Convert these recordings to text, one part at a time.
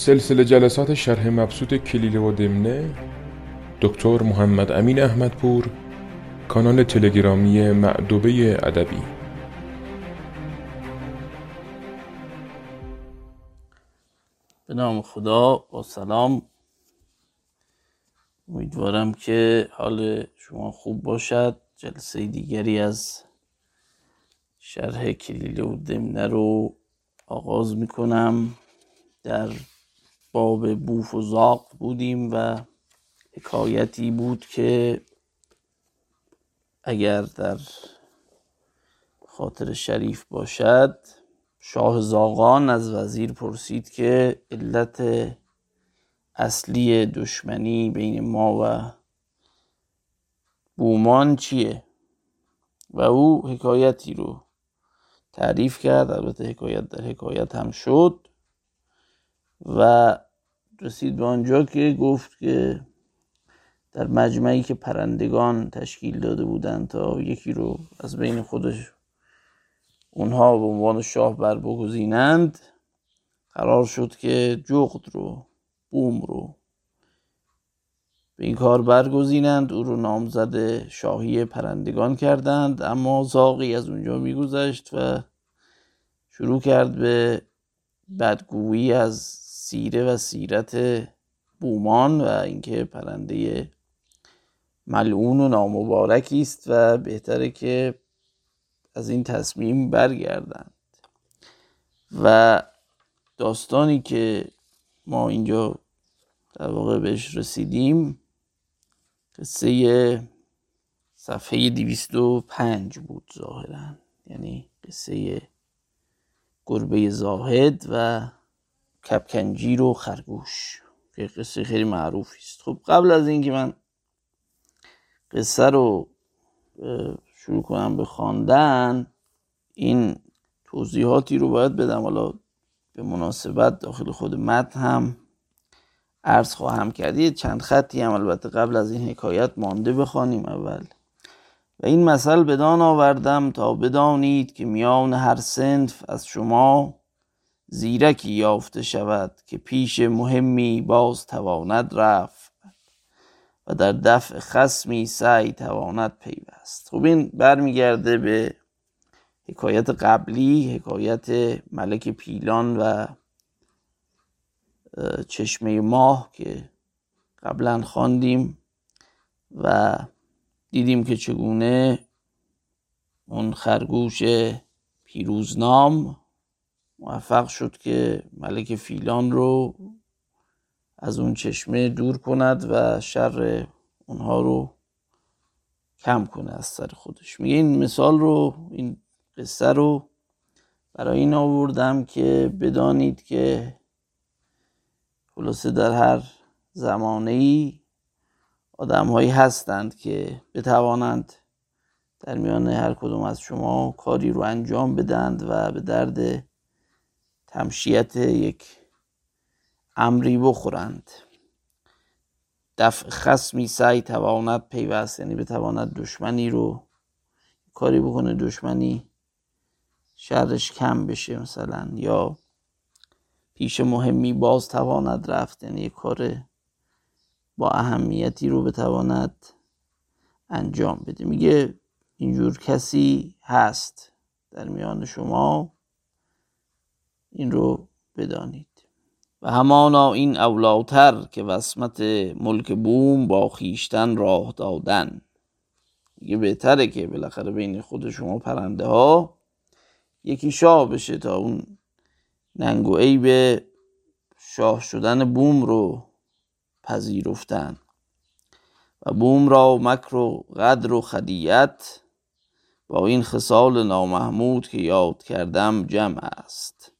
سلسله جلسات شرح مبسوط کلیله و دمنه دکتر محمد امین احمدپور کانال تلگرامی معدوبه ادبی. به نام خدا با سلام. امیدوارم که حال شما خوب باشد. جلسه دیگری از شرح کلیله و دمنه رو آغاز می‌کنم. در باب بوف و زاق بودیم و حکایتی بود که اگر در خاطر شریف باشد شاه زاغان از وزیر پرسید که علت اصلی دشمنی بین ما و بومان چیه؟ و او حکایتی رو تعریف کرد البته حکایت در حکایت هم شد. و رسید به آنجا که گفت که در مجمعی که پرندگان تشکیل داده بودند تا یکی رو از بین خودش اونها به عنوان شاه بر بگزینند قرار شد که جغد رو بوم رو به این کار برگزینند. او رو نامزد شاهی پرندگان کردند اما زاقی از اونجا میگذشت و شروع کرد به بدگویی از سیره و سیرت بومان و اینکه پرنده ملعون و نامبارکی است و بهتره که از این تصمیم برگردند. و داستانی که ما اینجا در واقع بهش رسیدیم قصه صفحه دیویست و پنج بود ظاهرا. یعنی قصه گربه زاهد و کپکنجیر و خرگوش. که قصه خیلی معروفی است خب قبل از اینکه من قصه رو شروع کنم به خواندن این توضیحاتی رو باید بدم. حالا به مناسبت داخل خود متن هم عرض خواهم کرد. چند خطی هم البته قبل از این حکایت مانده بخوانیم اول. و این مثل بدان آوردم تا بدانید که میان هر سنف از شما زیرکی یافته شود که پیش مهمی باز تواند رفت و در دفع خسمی سعی تواند پیوست. خب این برمیگرده به حکایت قبلی حکایت ملک پیلان و چشمه ماه که قبلا خواندیم و دیدیم که چگونه اون خرگوش پیروزنام موفق شد که ملک فیلان رو از اون چشمه دور کند و شر اونها رو کم کنه از سر خودش. میگه این مثال رو این قصه رو برای این آوردم که بدانید که خلاصه در هر زمانه ای آدم هایی هستند که بتوانند در میان هر کدوم از شما کاری رو انجام بدند و به درد تمشیت یک امری بخورند. دفع خسمی سعی تواند پیوست یعنی بتواند دشمنی رو کاری بکنه دشمنی شرش کم بشه مثلا یا پیش مهمی باز تواند رفت یعنی کار با اهمیتی رو بتواند انجام بده. میگه اینجور کسی هست در میان شما. این رو بدانید. و همانا این اولاتر که وسمت ملک بوم با خیشتن راه دادن. یه بهتره که بالاخره بین خود شما پرنده ها یکی شاه بشه تا اون ننگ و عیب شاه شدن بوم رو پذیرفتن. و بوم را مکر و قدر و خدیت با این خصال نامحمود که یاد کردم جمع است.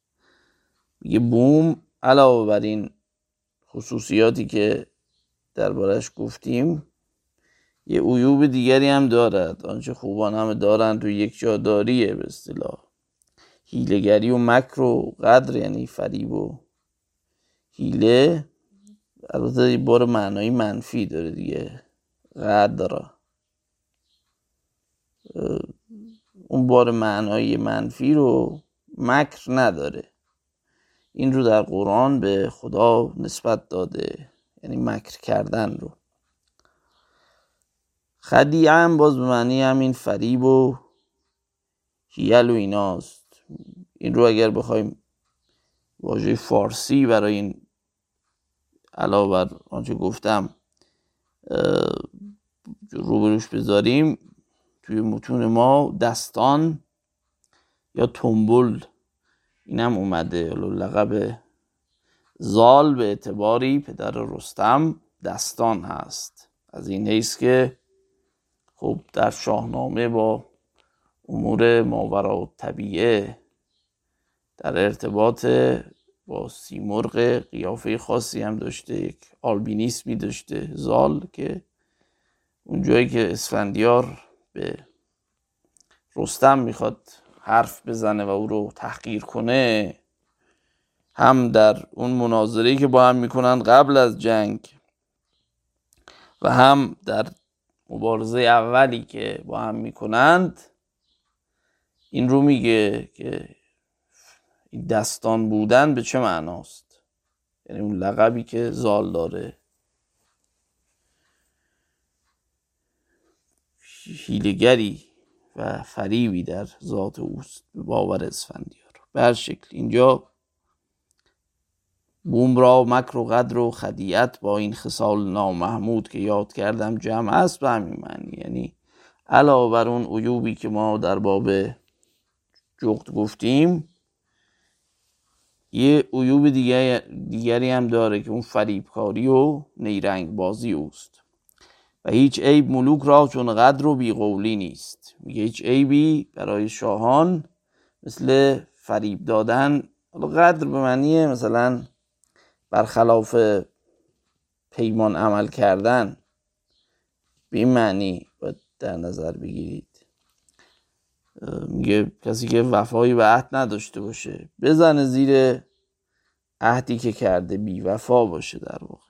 میگه بوم علاوه بر این خصوصیاتی که دربارش گفتیم یه عیوب دیگری هم دارد. آنچه خوبان همه دارند تو یک جاداریه به اصطلاح. هیلگری و مکر و قدر یعنی فریب و هیله البته بار معنایی منفی داره دیگه. قدر اون بار معنایی منفی رو مکر نداره. این رو در قرآن به خدا نسبت داده. یعنی مکر کردن رو. خدیعه هم باز به معنی همین فریب و هیل و ایناست. این رو اگر بخوایم واژه فارسی برای این علاوه بر آنچه گفتم روبروش بذاریم توی متون ما دستان یا تنبل اینم اومده. لقب زال به اعتباری پدر رستم دستان هست. از این حیث که خب در شاهنامه با امور ماورا و طبیعه در ارتباط با سیمرغ قیافه خاصی هم داشته یک آلبینیسمی داشته زال که اون جایی که اسفندیار به رستم می‌خواد حرف بزنه و او رو تحقیر کنه هم در اون مناظری که با هم می‌کنن قبل از جنگ و هم در مبارزه اولی که با هم می‌کنند این رو میگه که این دستان بودن به چه معناست؟ یعنی اون لقبی که زال داره. هیلگری و فریبی در ذات اوست به باور اسفندیار. به هر شکل اینجا بوم را مکر و قدر و خدیعت با این خصال نامحمود که یاد کردم جمع است به همین معنی. یعنی علاوه بر اون عیوبی که ما در باب جغد گفتیم یه عیوب دیگری هم داره که اون فریبکاری و نیرنگ بازی اوست. و هیچ عیب ملوک را چون قدر و بیقولی نیست. میگه هیچ عیبی برای شاهان مثل فریب دادن قدر به معنی مثلا برخلاف پیمان عمل کردن به این معنی باید در نظر بگیرید. میگه کسی که وفایی به عهد نداشته باشه بزنه زیر عهدی که کرده بی وفا باشه در واقع.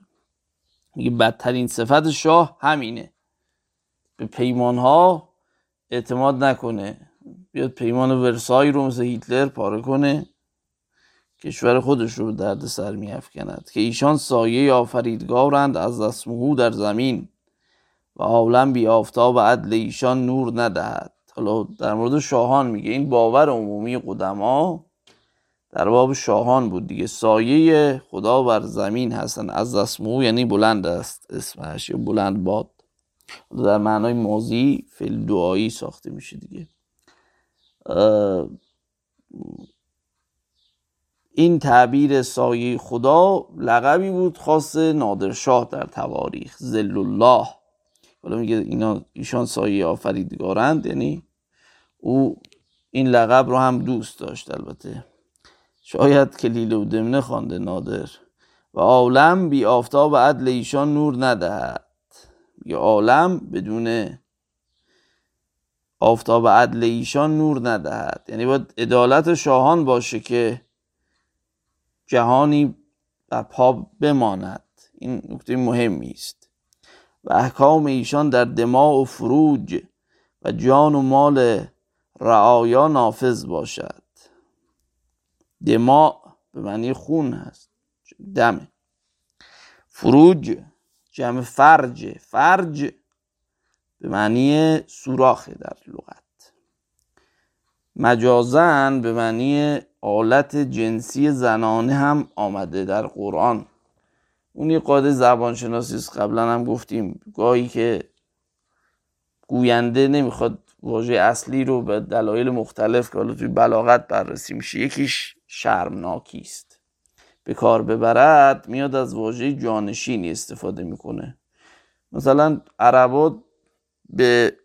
میگه بدترین صفت شاه همینه. به پیمان ها اعتماد نکنه. بیاد پیمان ورسای رو مثل هیتلر پاره کنه. کشور خودش رو به درد سر میافکند که ایشان سایه آفریدگارند از اسمهو در زمین و عالم بی آفتاب عدل ایشان نور ندهد. حالا در مورد شاهان میگه این باور عمومی قدما در باب شاهان بود دیگه. سایه خدا بر زمین هستن. از اسمو یعنی بلند است اسمش یا بلند باد. در معنای ماضی فعل دعایی ساخته میشه دیگه. این تعبیر سایه خدا لقبی بود خاص نادرشاه در تواریخ زل الله. حالا میگه اینا ایشان سایه آفریدگارند یعنی او این لقب رو هم دوست داشت البته. شاید کلیل و دمنه خوانده نادر و عالم بی آفتاب عدل ایشان نور ندهد. یه عالم بدون آفتاب عدل ایشان نور ندهد. یعنی باید عدالت شاهان باشه که جهانی بر پا بماند. این نکته مهمی است. و احکام ایشان در دماع و فروج و جان و مال رعایا نافذ باشد. دماع به معنی خون هست. دم فروج جمع فرج. فرج به معنی سوراخ در لغت. مجازن به معنی آلت جنسی زنانه هم آمده در قرآن. اون یه قاعده زبان شناسی قبلا هم گفتیم گاهی که گوینده نمی‌خواد واژه اصلی رو به دلایل مختلف که حالا توی بلاغت بررسی میشه یکیش شرمناکی است. به کار ببرد میاد از واژه جانشینی استفاده می‌کنه. مثلا عربا به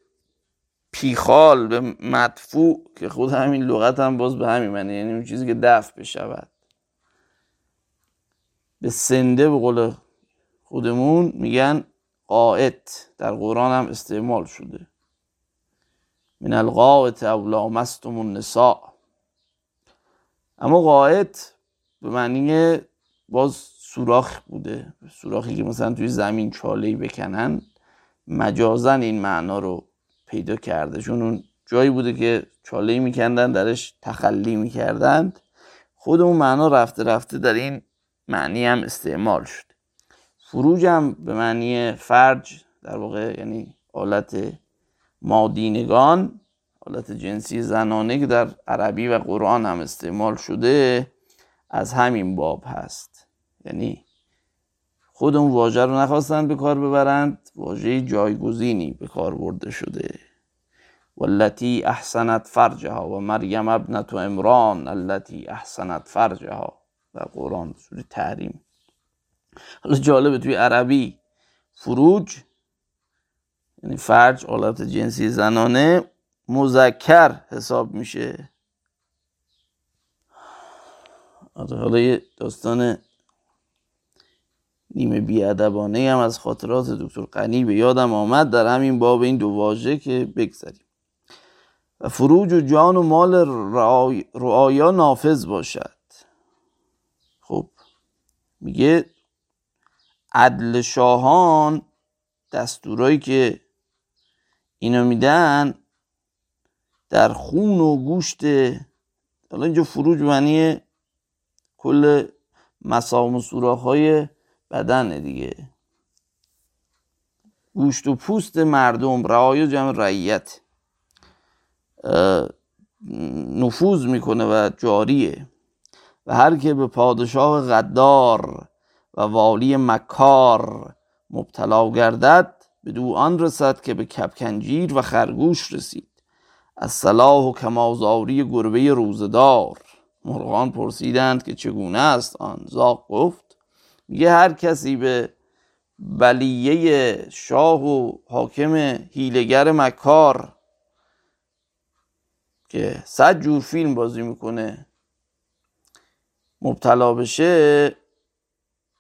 پیخال به مدفوع که خود همین لغت هم باز به همین معنی یعنی اون چیزی که دفع بشود. به سنده به قول خودمون میگن قائت در قرآن هم استعمال شده. من القائت اولا مستم النساء. اما قائت به معنی باز سوراخ بوده. سوراخی که مثلا توی زمین چاله بکنن مجازن این معنا رو پیدا کرده. چون اون جایی بوده که چاله میکندن درش تخلی می‌کردند. خود اون معنا رفته رفته در این معنی هم استعمال شد. فروج هم به معنی فرج در واقع یعنی آلت مادینگان حالت جنسی زنانه که در عربی و قرآن هم استعمال شده از همین باب هست. یعنی خود اون واژه رو نخواستند به کار ببرند واژه جایگزینی به کار برده شده. والتي احسنت فرجها و مریم ابنت و امران التي احسنت فرجها. در قرآن سوره تحریم. حالا جالبه توی عربی فروج یعنی فرج حالت جنسی زنانه مذکر حساب میشه. آره، حالا یه داستان نیمه بیادبانه هم از خاطرات دکتر قنی به یادم آمد. در همین باب این دو واژه که بگذاریم و فروج و جان و مال رعایا نافذ باشد. خب میگه عدل شاهان دستورایی که اینا میدن در خون و گوشت. حالا اینجا فروج معنی کل مسام و سوراخ های بدن دیگه. گوشت و پوست مردم رعای جمع رعیت. نفوذ می‌کنه و جاریه. و هر که به پادشاه غدار و والی مکار مبتلا گردد به دو آن رسد که به کپکنجیر و خرگوش رسید. از صلاح و کمازاری گربه روزدار مرغان پرسیدند که چگونه است آن؟ زاق گفت میگه هر کسی به بلیه شاه و حاکم هیلگر مکار که صد جور فیلم بازی می‌کنه مبتلا بشه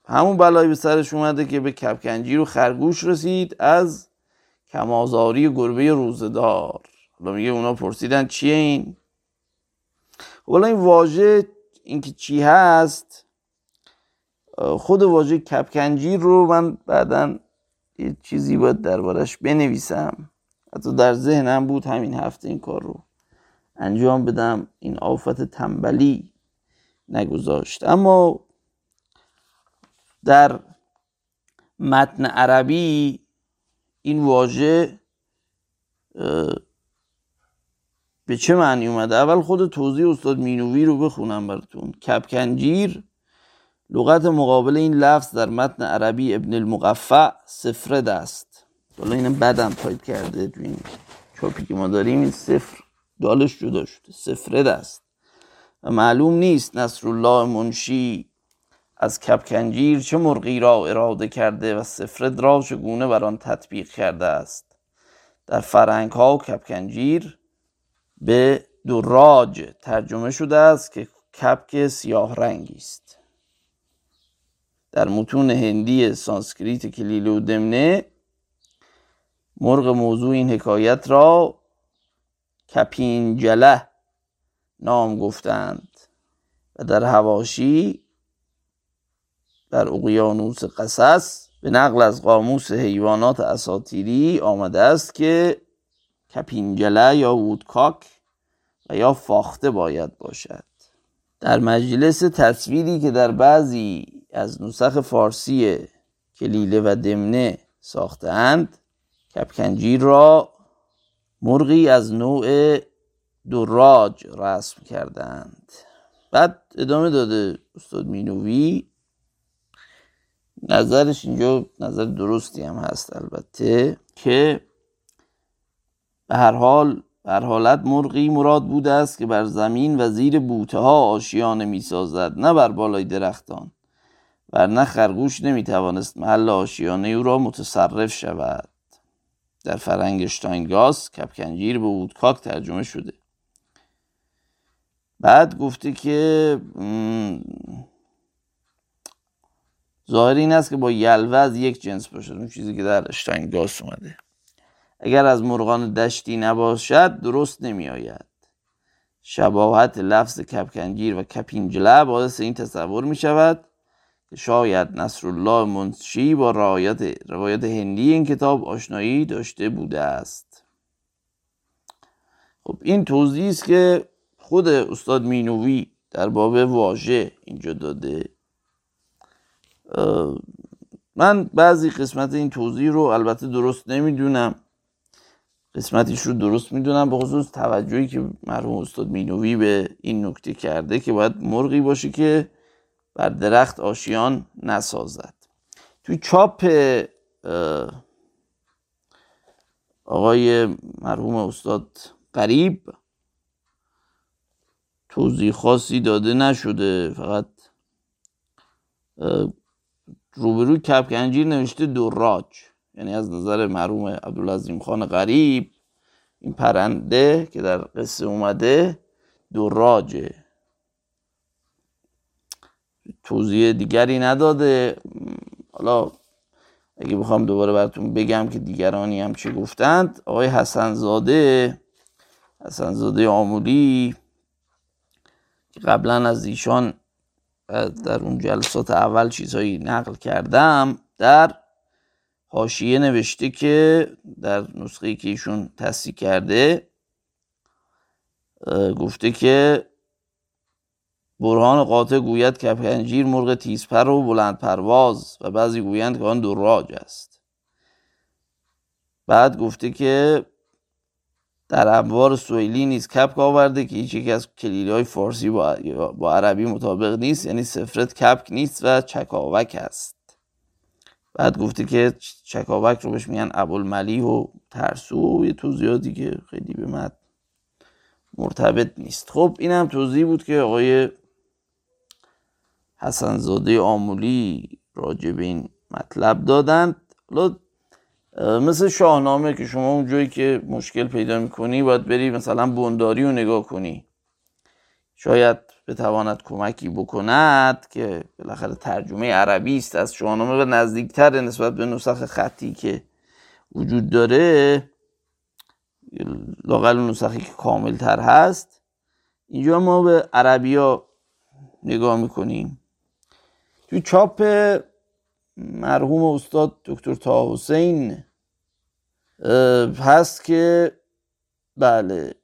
همون بلایی به سرش اومده که به کپکنجی رو خرگوش رسید از کمازاری گربه روزدار حالا میگه اونا پرسیدن چیه این؟ حالا این واژه اینکه چی هست خود واژه کپکنجیر رو من بعدا یه چیزی باید دربارش بنویسم. حتی در ذهنم بود همین هفته این کار رو انجام بدم این آفت تنبلی نگذاشت. اما در متن عربی این واژه به چه معنی اومده؟ اول خود توضیح استاد مینوی رو بخونم براتون. کبکنجیر لغت مقابل این لفظ در متن عربی ابن المقفع سفرد است. حالا این بدم تایپ کرده تو این چاپی که ما داریم این سفر دالش جدا شده. سفرد است. و معلوم نیست نصرالله منشی از کبکنجیر چه مرغی را اراده کرده و سفرد را چگونه بر آن تطبیق کرده است. در فرهنگ ها و کبکنجیر به دراج ترجمه شده است که کبک سیاه رنگی است. در متون هندی سانسکریت کلیله و دمنه مرغ موضوع این حکایت را کپینجله نام گفتند و در حواشی در اقیانوس قصص به نقل از قاموس حیوانات اساطیری آمده است که کپینجله یا وودکاک و یا فاخته باید باشد. در مجلس تصویری که در بعضی از نسخ فارسی کلیله و دمنه ساختند کپکنجیر را مرغی از نوع دراج رسم کردند بعد ادامه داده استاد مینوی. نظرش اینجا نظر درستی هم هست البته که به هر حال بر حالت مرغی مراد بوده است که بر زمین و زیر بوته ها آشیانه می سازد نه بر بالای درختان. ورنه خرگوش نمی توانست محل آشیانه او را متصرف شود. در فرهنگ اشتاینگاس کبکنجیر به woodcock ترجمه شده. بعد گفته که ظاهر این است که با یلوه از یک جنس باشد اون چیزی که در اشتاینگاس اومده. اگر از مرغان دشتی نباشد درست نمی آید شباهت لفظ کپکنگیر و کپینجله باعث این تصور می شود که شاید نصرالله منشی با روایت, روایت هندی این کتاب آشنایی داشته بوده است. خب این توضیح است که خود استاد مینوی در باب واژه اینجا داده. من بعضی قسمت این توضیح رو البته درست نمی‌دونم قسمتیش رو درست می‌دونم به خصوص توجهی که مرحوم استاد مینوی به این نکته کرده که باید مرغی باشه که بر درخت آشیان نسازد. توی چاپ آقای مرحوم استاد قریب توضیح خاصی داده نشده فقط روبروی کپکنجیر نوشته دراج. یعنی از نظر مرحوم عبدالعظیم خان غریب این پرنده که در قصه اومده دراجه توضیح دیگری نداده. حالا اگه بخوام دوباره براتون بگم که دیگرانی هم چه گفتند آقای حسنزاده حسنزاده آمولی که قبلا از ایشان در اون جلسات اول چیزهایی نقل کردم در حاشیه نوشته که در نسخه که ایشون تصدیق کرده گفته که برهان قاطع گوید که پنجیر مرغ تیزپر و بلند پرواز و بعضی گویند که آن دراج است. بعد گفته که در انوار سویلی نیز کپک آورده که هیچ یکی از کلیلی های فارسی با, با عربی مطابق نیست یعنی سفرت کپک نیست و چکاوک است. بعد گفته که چکاوک رو بهش میگن ابوالملی و ترسو و یه توضیحاتی که خیلی به من مرتبط نیست. خب این هم توضیح بود که آقای حسنزاده آمولی راجع به این مطلب دادند مثل شاهنامه که شما اون جایی که مشکل پیدا می‌کنی باید بری مثلا بنداری رو نگاه کنی. شاید بتواند کمکی بکند که بالاخره ترجمه عربی است از شاهنامه و نزدیکتر نسبت به نسخ خطی که وجود داره. لاقل نسخی که کامل تر هست. اینجا ما به عربی ها نگاه می‌کنیم. توی چاپ مرحوم استاد دکتر تا حسین هست که بله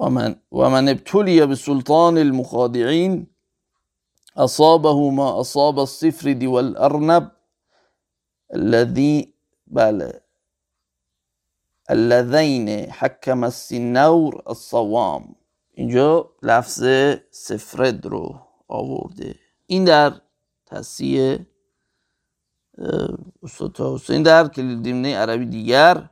و من, و من ابتلی به سلطان المخادعین اصابه ما اصاب الصفرد والارنب الذي بله الذين حكم السنور الصوام. اینجا لفظ سفرد رو آورده. این در تصیه استاد حسین در کلیدیمنه عربی دیگر.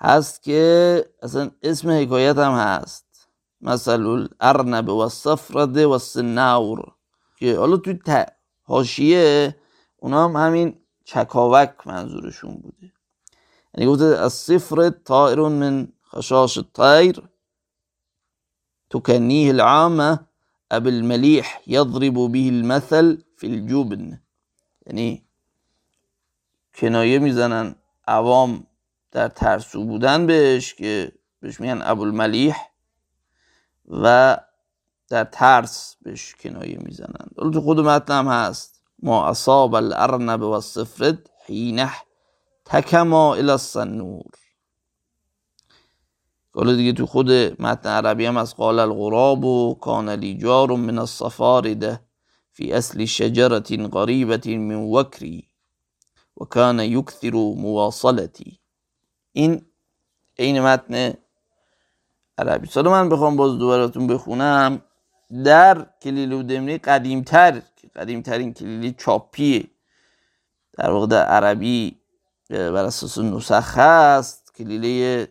هست که اصلا اسم حکایت هم هست. مثل الارنب و الصفرد و السناور که حالا توی حاشیه اونا هم همین چکاوک منظورشون بوده. یعنی گفته الصفر طائر من خشاش الطير تكنيه العامة أبو المليح يضرب به المثل في الجبن. یعنی کنایه می‌زنن عوام در ترسو بودن بهش که بهش میگن ابوالملیح و در ترس بهش کنایه می‌زنن. تو خود متن هم هست. ما اصاب الارنب و الصفرد حینه تکما الى السنور. حالا دیگه تو خود متن عربی هم از قال الغراب و کان لیجار من الصفارده فی اصل شجرت قریبت من وکری و کان یکثر مواصلتی. این عین متن عربی. سالا من بخوام باز دوباراتون بخونم. در کلیل و دمنی قدیمتر قدیمترین کلیلی چاپی در واقع در عربی بر اساس نسخ هست کلیله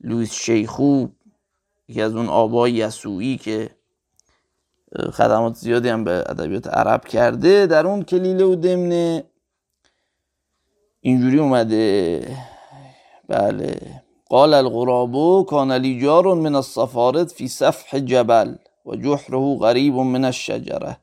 لویس شیخو یکی از اون آبای یسوعی که خدمات زیادی هم به ادبیات عرب کرده. در اون کلیله و دمنه اینجوری اومده. بله. قال الغراب كان لي جار من الصفارد في سفح جبل وجحره غريب من الشجره.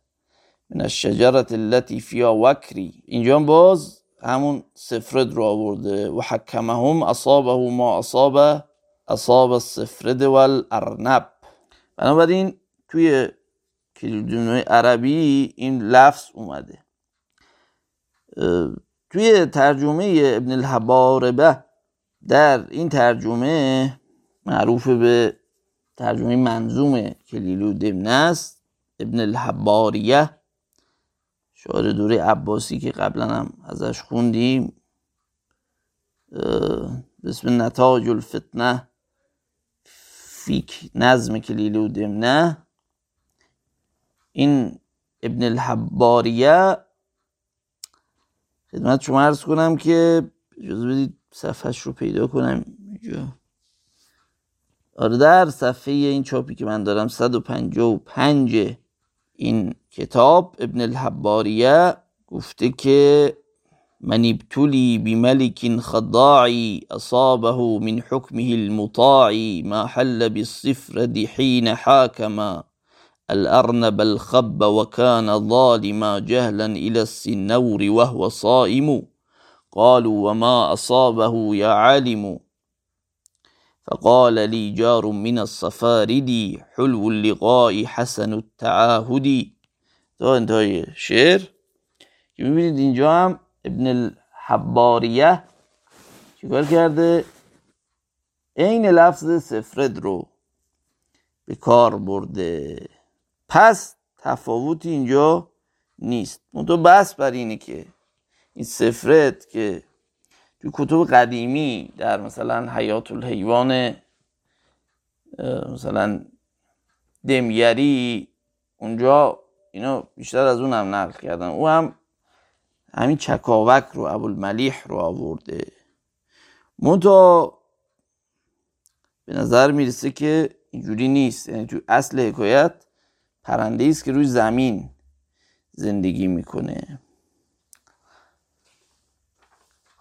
من الشجره التي فيها وكري اینجا باز همون سفرد رو آورده. و حکمهم اصابه ما اصاب اصاب السفرد والارنب. بنابراین توی کلیدونوی عربی این لفظ اومده. توی ترجمه ابن الحباربه در این ترجمه معروف به ترجمه منظوم کلیلو دمنه است ابن الحباریه. شاعر دوره عباسی که قبلا هم ازش خوندیم. بسم نتاج الفتنه فیک نظم کلیلو دمنه این ابن الحباریه خدمت شما ارز کنم که اجازه بدید صفحش رو پیدا کنم اینجا. آره در صفحه این چاپی که من دارم 155 این کتاب ابن الحباریه گفته که من ابتلی بملك خضاعی اصابه من حکمه المطاعی ما حل بالصفرد حين حاكم الأرنب الخب وكان ظالما جهلا إلى السنور وهو صائم. قالوا وما أصابه يا عالم. فقال لي جار من الصفارد حلو اللقاء حسن التعاهد. تا انتهای شعر که می‌بینید اینجا هم ابن الحباریه چیکار کرده؟ عین لفظ سفرد رو به کار برده. پس تفاوتی اینجا نیست. منتها بس بر اینه که این سفرت که تو کتب قدیمی در مثلا حیات الحیوان مثلا دمیری اونجا اینا بیشتر از اون هم نقل کردن. او هم همین چکاوک رو ابوالملیح رو آورده. منتها به نظر می‌رسه که اینجوری نیست. یعنی تو اصل حکایت پرنده است که روی زمین زندگی می‌کنه.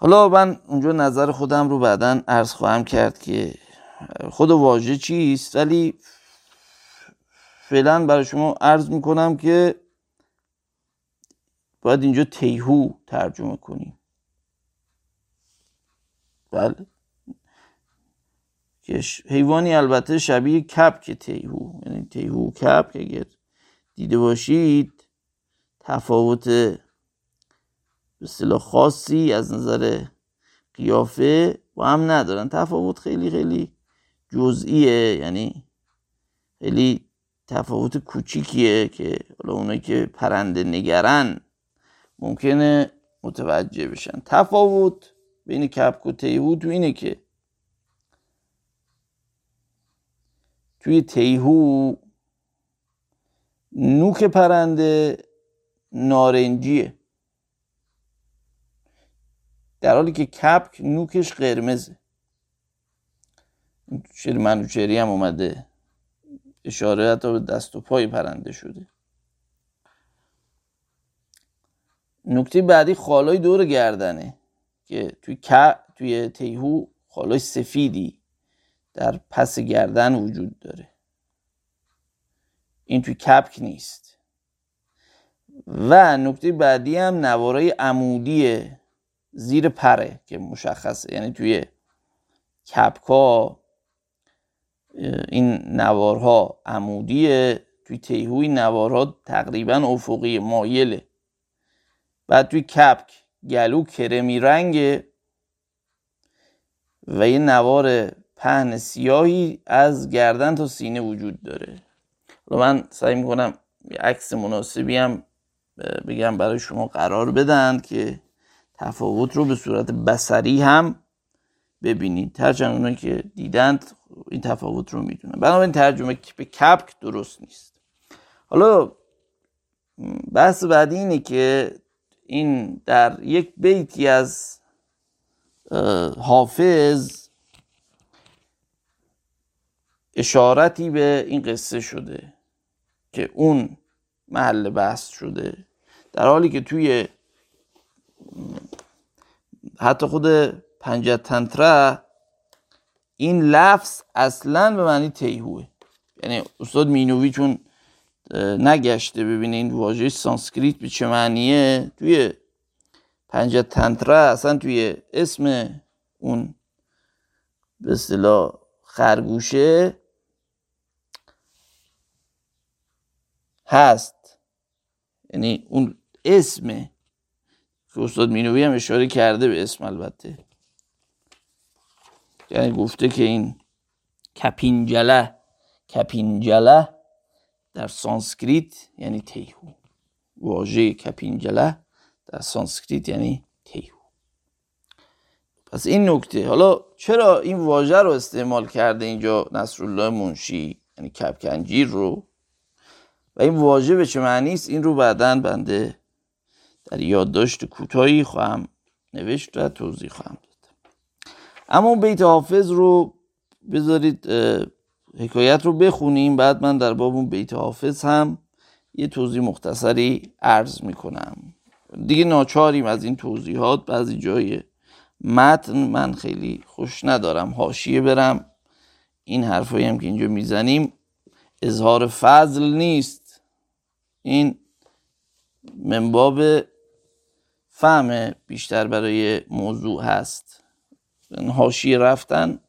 حالا من اونجا نظر خودم رو بعدا عرض خواهم کرد که خود واژه چیست؟ ولی فعلا برای شما عرض می‌کنم که باید اینجا تیهو ترجمه کنیم. بله. حیوانی البته شبیه کپک تیهو. یعنی تیهو کپک اگر دیده باشید تفاوت به خاصی از نظر قیافه با هم ندارن. تفاوت خیلی خیلی جزئیه یعنی خیلی تفاوت کوچیکیه که حالا اونایی که پرنده نگرن ممکنه متوجه بشن. تفاوت بین کپک و تیهو تو اینه که توی تیهو نوک پرنده نارنجیه. در حالی که کپک نوکش قرمزه. شیر منوچری هم اومده. اشاره حتی به دست و پای پرنده شده. نکته بعدی خالای دور گردنه که توی, توی تیهو خالای سفیدی در پس گردن وجود داره. این توی کپک نیست. و نکته بعدی هم نوارای عمودی زیر پره که مشخصه یعنی توی کپکا این نوارها عمودیه توی تیهوی نوارها تقریبا افقی مایله بعد توی کپک گلو کرمی رنگه و یه نوار پهن سیاهی از گردن تا سینه وجود داره. حالا من سعی می‌کنم عکس مناسبی هم بگم برای شما قرار بدن که تفاوت رو به صورت بسری هم ببینید. هرچند اونایی که دیدند این تفاوت رو می‌دونن. بنابراین ترجمه به کپک درست نیست. حالا بحث بعدی اینه که این در یک بیتی از حافظ اشارتی به این قصه شده که اون محل بحث شده. در حالی که توی حتی خود تنتره این لفظ اصلا به معنی تیهوه. یعنی استاد مینوی چون نگشته ببینه این واژه سانسکریت به چه معنیه توی تنتره اصلا توی اسم اون به اصطلاح خرگوشه هست. یعنی اون اسم که استاد مینوی هم اشاره کرده به اسم البته. یعنی گفته که این کپینجله کپینجله در سانسکریت یعنی تیهو. واژه کپینجله در سانسکریت یعنی تیهو. پس این نکته حالا چرا این واژه رو استعمال کرده اینجا نصرالله منشی یعنی کبکنجیر رو؟ و این واژه به چه معنی است؟ این رو بعدا بنده در یادداشت کوتاهی خواهم نوشت و توضیح خواهم داد. اما بیت حافظ رو بذارید حکایت رو بخونیم بعد من در باب اون بیت حافظ هم یه توضیح مختصری عرض می‌کنم. دیگه ناچاریم از این توضیحات بعضی جای متن من خیلی خوش ندارم حاشیه برم. این حرفایی هم که اینجا می‌زنیم اظهار فضل نیست. این منباب فهم بیشتر برای موضوع هست. حاشیه رفتن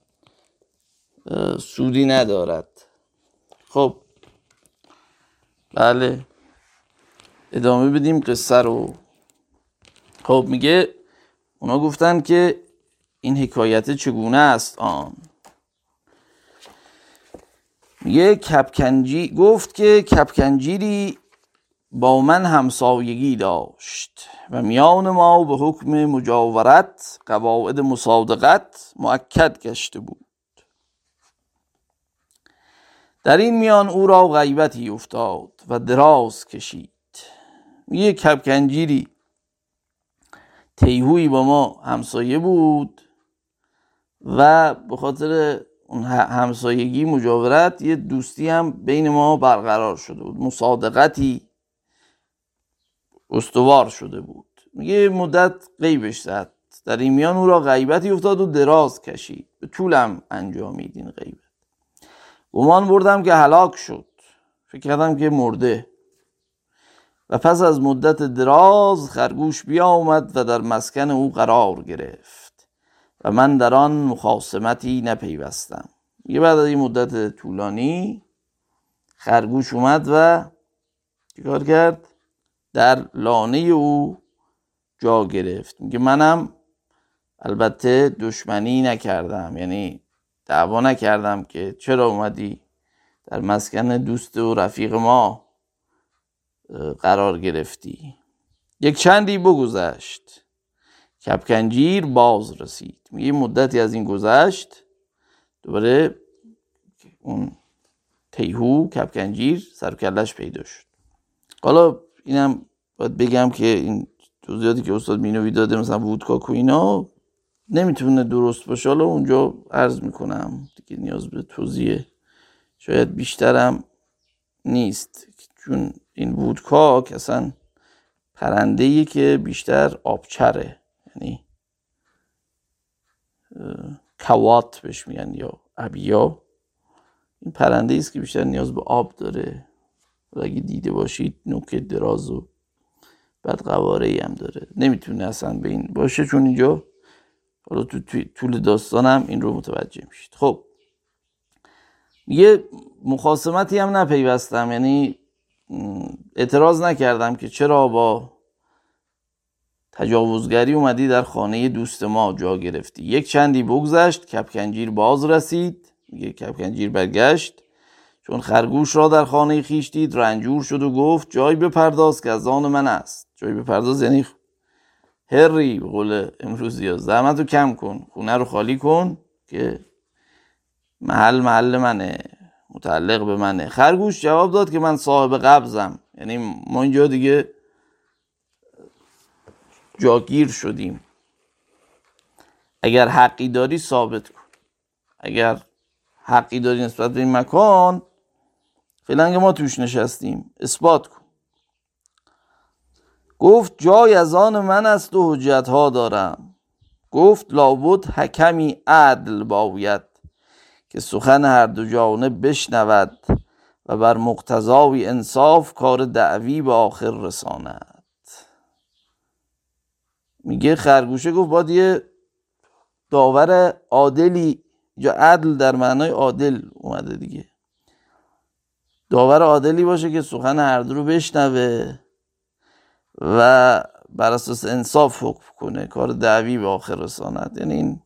سودی ندارد. خب بله. ادامه بدیم قصه رو. خب میگه اونا گفتن که این حکایت چگونه است آن؟ میگه کپکنجی گفت که کپکنجیری با من همسایگی داشت و میان ما به حکم مجاورت قواعد مصادقت معکد گشته بود. در این میان او را غیبتی افتاد و دراز کشید. یه کپکنجیری تیهوی با ما همسایه بود و به خاطر اون همسایگی مجاورت یه دوستی هم بین ما برقرار شده بود. مصادقتی استوار شده بود. میگه مدت غیبش زد. در این میان او را غیبتی افتاد و دراز کشید. به طولم انجامید این غیبت. گمان بردم که هلاک شد. فکر کردم که مرده. و پس از مدت دراز خرگوش بیامد و در مسکن او قرار گرفت. و من در آن مخاسمتی نپیوستم. یه بعد از این مدت طولانی خرگوش اومد و چیکار کرد؟ در لانه او جا گرفت. میگه منم البته دشمنی نکردم یعنی دعوا نکردم که چرا اومدی در مسکن دوست و رفیق ما قرار گرفتی. یک چندی بگذشت. کپکنجیر باز رسید. میگه مدتی از این گذشت دوباره اون تیهو کپکنجیر سرکلش پیدا شد. حالا اینم باید بگم که این توضیحاتی که استاد مینوی داده مثلا وودکاک و اینا نمی‌تونه درست باشه. حالا اونجا عرض می‌کنم دیگه نیاز به توضیح. شاید بیشترم نیست. چون این وودکاک اصلا پرنده ای که بیشتر آبچره. یعنی کوات بهش میگن یا ابیا. این پرنده است که بیشتر نیاز به آب داره. و اگه دیده باشید نوک دراز و بعد قواره ای هم داره. نمی‌تونه اصلا به این باشه چون اینجا حالا تو طول داستانم این رو متوجه میشید. خب یه مخاسمتی هم نپیوستم یعنی اعتراض نکردم که چرا با تجاوزگری اومدی در خانه دوست ما جا گرفتی. یک چندی بگذشت کپکنجیر باز رسید میگه کپکنجیر برگشت. چون خرگوش را در خانه خیش دید رنجور شد و گفت جای بپرداز که از آن من است. جای بپرداز یعنی هری به قول امروزی ها زحمت رو کم کن خونه رو خالی کن که محل محل منه متعلق به منه. خرگوش جواب داد که من صاحب قبضم. یعنی ما اینجا دیگه جاگیر شدیم. اگر حقی داری ثابت کن. اگر حقی داری نسبت به این مکان فعلا ما توش نشستیم. اثبات کن. گفت جای از آن من است و حجت ها دارم. گفت لابد حکمی عدل باید که سخن هر دو جانب بشنود و بر مقتضاوی انصاف کار دعوی به آخر رساند. میگه خرگوشه گفت باید یه داور عادلی یا عدل در معنای عادل اومده دیگه. داور عادلی باشه که سخن هر دو رو بشنوه و بر اساس انصاف حکم کنه. کار دعوی به آخر رساند. یعنی این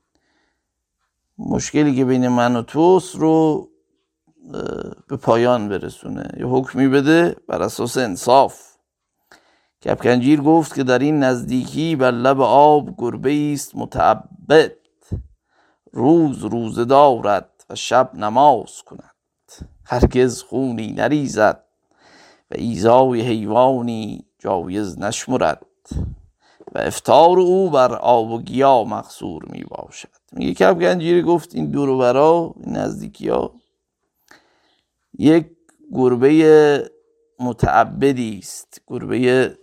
مشکلی که بین من و توست رو به پایان برسونه. یه حکمی بده بر اساس انصاف. کپکنجیر گفت که در این نزدیکی بر لب آب گربه است متعبد. روز روز دارد و شب نماز کند. هرگز خونی نریزد و ایزای حیوانی جایز نشمرد و افتار او بر آب و گیا مقصور می باشد. میگه کپ گنجیری گفت این دور و برا این نزدیکی ها یک گربه متعبدی است. گربه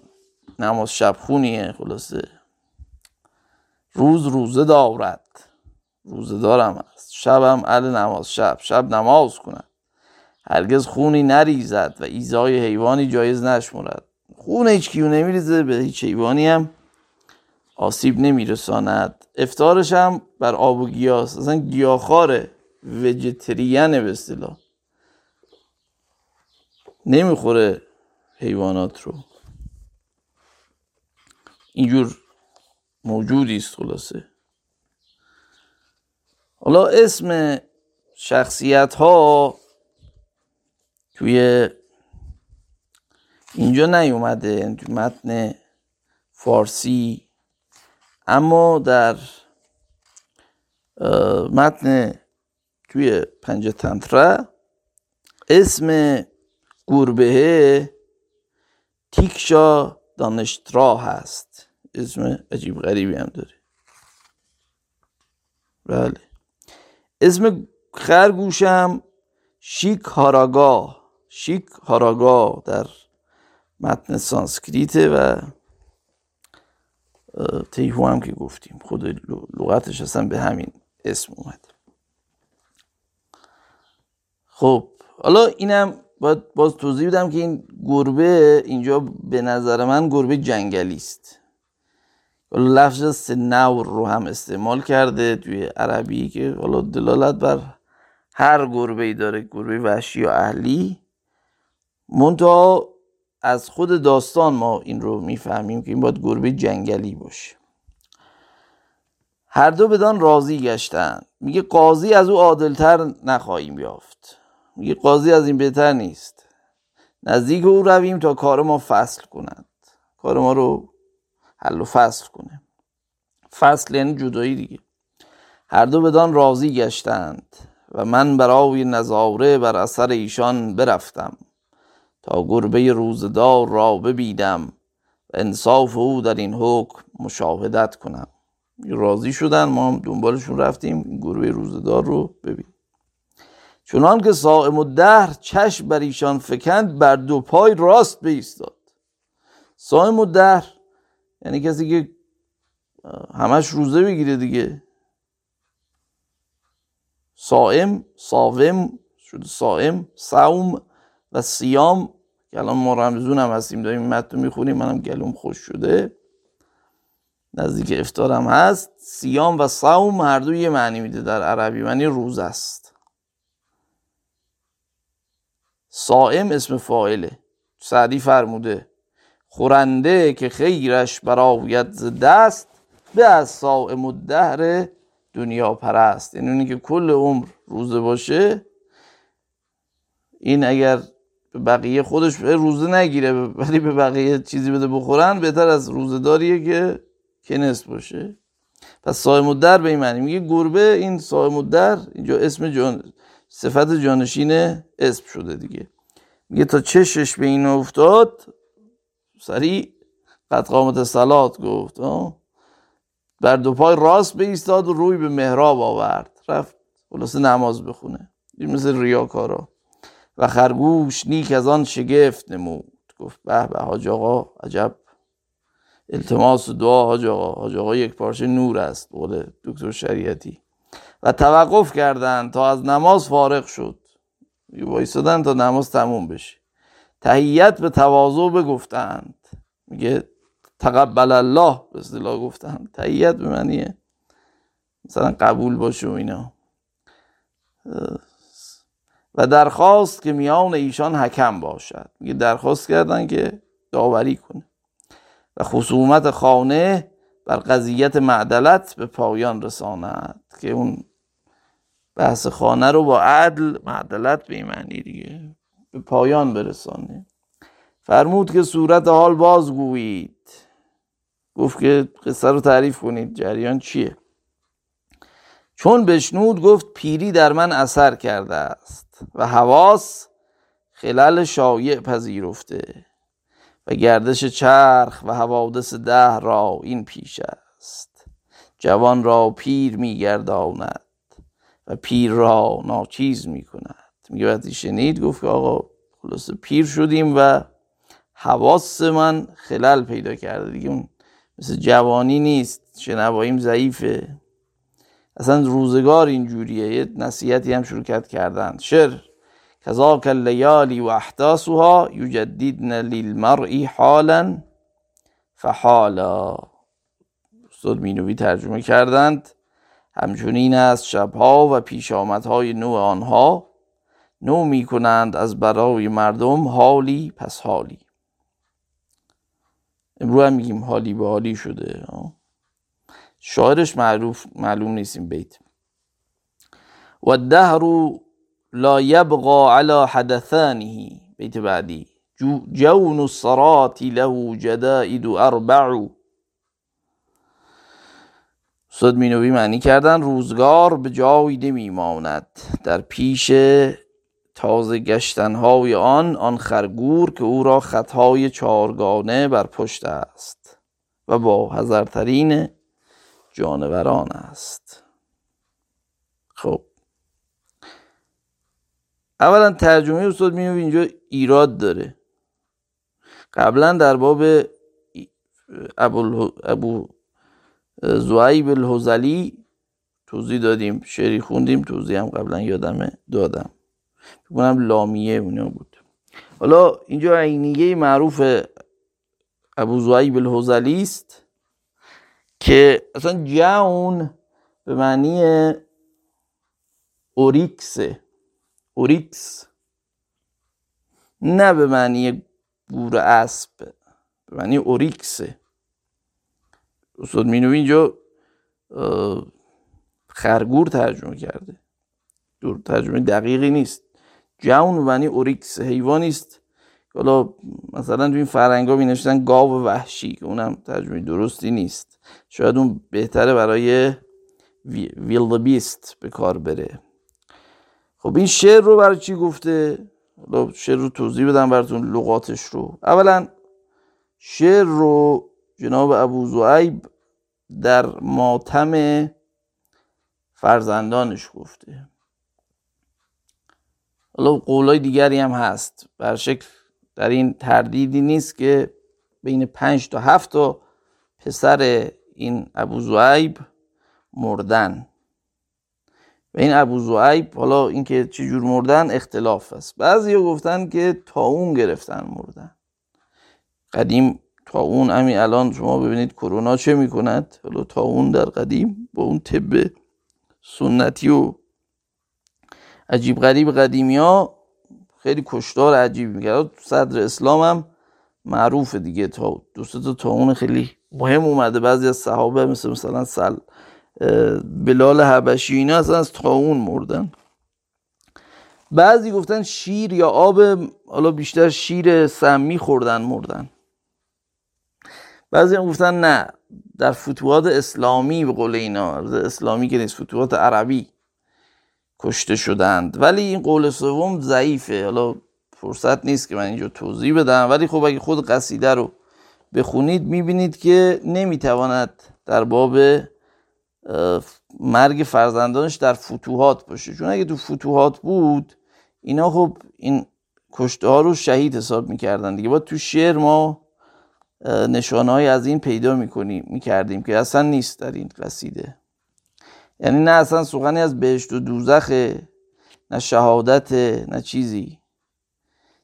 نماز شب خونیه خلاصه. روز روزه دارد. روزه دارم است شبم ال نماز شب. شب نماز کند هرگز خونی نریزد و ایزای حیوانی جایز نشمرد. خون هیچ کیو نمیریزه به هیچ حیوانی هم آسیب نمیرساند. افتارش هم بر آب و گیاست اصلا گیاخاره وجترین به اصطلاح. نمی‌خوره حیوانات رو. اینجور موجودی است خلاصه. حالا اسم شخصیت ها توی اینجا نیومده متن فارسی. اما در متن توی پنج تنتره اسم گربه تیکشا دانشترا هست. اسم عجیب غریبی هم داره. بله. اسم خرگوشم شیک هاراگاه شیک هاراگاه در متن سانسکریته و تیهو هم که گفتیم. خود لغتش اصلا به همین اسم اومد. خب حالا اینم باید باز توضیح بدم که این گربه اینجا به نظر من گربه جنگلی است. لفظ سنور رو هم استعمال کرده توی عربی که حالا دلالت بر هر گربه ای داره گربه وحشی یا اهلی. منتها از خود داستان ما این رو می‌فهمیم که این باید گربه جنگلی باشه. هر دو بدان راضی گشتن. میگه قاضی از او عادلتر نخواهیم یافت. میگه قاضی از این بهتر نیست. نزدیک او رویم تا کار ما فصل کند. کار ما رو حل و فصل کنه. فصل یعنی جدایی دیگه. هر دو بدان راضی گشتند و من برای نظاره بر اثر ایشان برفتم. تا گربه روزدار را ببیدم و انصاف او در این حکم مشاهدت کنم. راضی شدن ما هم دنبالشون رفتیم گربه روزدار رو ببین چنان که صائم و دهر چشم بر ایشان فکند بر دو پای راست بیستاد. صائم و دهر یعنی کسی که همش روزه بگیره دیگه. صائم صاوم شده صائم صوم و سیام که الان ما رمزون هم هستیم داریم متن می‌خونیم منم گلوم خوش شده. نزدیک افتارم هست. سیام و صوم هر دو یه معنی میده در عربی معنی روز است. صائم اسم فاعله. سعدی فرموده خورنده که خیرش براید ز دست به از صائم الدهر دنیا پرست. یعنی اونی که کل عمر روزه باشه این اگر به بقیه خودش روزه نگیره ولی به بقیه چیزی بده بخورن بهتر از روزه داریه که کنست باشه. پس صائم الدهر به این معنی میگه گربه این صائم الدهر اینجا اسم جان صفت جانشین اسم شده دیگه. میگه تا چشش به این افتاد؟ سریع. قد قامت سلات گفت بر دو پای راست ایستاد و روی به محراب آورد. رفت خلاصه نماز بخونه. این مثل ریاکارا. و خرگوش نیک از آن شگفت نمود. گفت به به حاج آقا عجب. التماس و دعا حاج آقا. حاج آقا یک پارچه نور است قول دکتر شریعتی. و توقف کردند تا از نماز فارغ شد. وایستادن تا نماز تموم بشه. تهیت به تواضع بگفتند. میگه تقبل الله به اصطلاح گفتن تهیت به معنیه مثلا قبول باشه و اینا. و درخواست که میان ایشان حکم باشد. میگه درخواست کردن که داوری کنه. و خصومت خانه بر قضیت معدلت به پایان رساند که اون بحث خانه رو با عدل معدلت به معنی دیگه به پایان برسانه. فرمود که صورت حال بازگویید. گفت که قصه رو تعریف کنید جریان چیه؟ چون بشنود گفت پیری در من اثر کرده است. و حواس خلال شایع پذیرفته و گردش چرخ و حوادث ده را این پیش است. جوان را پیر میگرداند و پیر را ناچیز می‌کند میگه وقتی شنید گفت که آقا خلاص پیر شدیم و حواس من خلل پیدا کرده. دیگه مثل جوانی نیست شنواییم ضعیفه. اصلا روزگار اینجوریه. یه نصیحتی هم شروع کرد کردن. شر. کذاک اللیالی و احداثها یجددن للمرء حالا فحالا. استاد مینوی ترجمه کردند. همچنین است شبها و پیش آمدهای نوع آنها. نو می کنند از برای مردم حالی پس حالی. امروز هم میگیم حالی به حالی شده. شاعرش معروف معلوم نیست این بیت. و الدهر لا یبقى على حدثانه. بیت بعدی. جون الصرات له جدائد اربع. استاد مینوی معنی کردن روزگار به جایی نمیماند. در پیش تازه گشتنهای آن آن خرگور که او را خطهای چارگانه بر پشت است. و با هزرترین جانوران است. خب. اولا ترجمه استاد مینوی اینجا ایراد داره. قبلا در باب ابو, زوایب الهزلی توضیح دادیم شعری خوندیم توضیح هم قبلا یادمه دادم. بکنم لامیه اونا بود. حالا اینجا عینیه معروف ابو ذؤیب الهذلی است. که اصلا جون به معنی oryx ه oryx. نه به معنی گور اسب. به معنی oryx ه استاد مینوی اینجا خرگور ترجمه کرده. دور ترجمه دقیقی نیست. جون به معنی oryx. حیوانی است حالا مثلا تو این فرنگا می نوشتن گاو وحشی که اونم ترجمه درستی نیست. شاید اون بهتره برای ویلد بیست به کار بره. خب این شعر رو برای چی گفته؟ شعر رو توضیح بدم براتون لغاتش رو. اولا شعر رو جناب ابو زعیب در ماتم فرزندانش گفته. حالا قولای دیگری هم هست. بر شکل در این تردیدی نیست که بین پنج تا هفت تا پسر این ابو زعیب مردن. و این ابو زعیب حالا اینکه چجور مردن اختلاف است. بعضی گفتن که تاون گرفتن مردن. قدیم تاون همین الان شما ببینید کرونا چه می‌کند. حالا تاون در قدیم با اون طب سنتی و عجیب غریب قدیمی ها خیلی کشتار عجیب می‌کرد. صدر اسلام هم معروفه دیگه تا دو تا تاون خیلی مهم اومده. بعضی از صحابه مثل مثلا سل بلال حبشی اینا اصلا از تاون مردن. بعضی گفتن شیر یا آب حالا بیشتر شیر سمی خوردن مردن. بعضی هم گفتن نه در فتوحات اسلامی به قول اینا اسلامی که نیست فتوحات عربی کشته شدند. ولی این قول سوم ضعیفه. حالا فرصت نیست که من اینجا توضیح بدم. ولی خب اگه خود قصیده رو بخونید می‌بینید که نمی‌تواند در باب مرگ فرزندانش در فتوحات باشه. چون اگه تو فتوحات بود اینا خب این کشته ها رو شهید حساب می‌کردن دیگه. با تو شعر ما نشانه از این پیدا می‌کنیم می‌کردیم که اصلا نیست در این قصیده. یعنی نه اصلا سخنی از بهشت و دوزخ نه شهادت نه چیزی.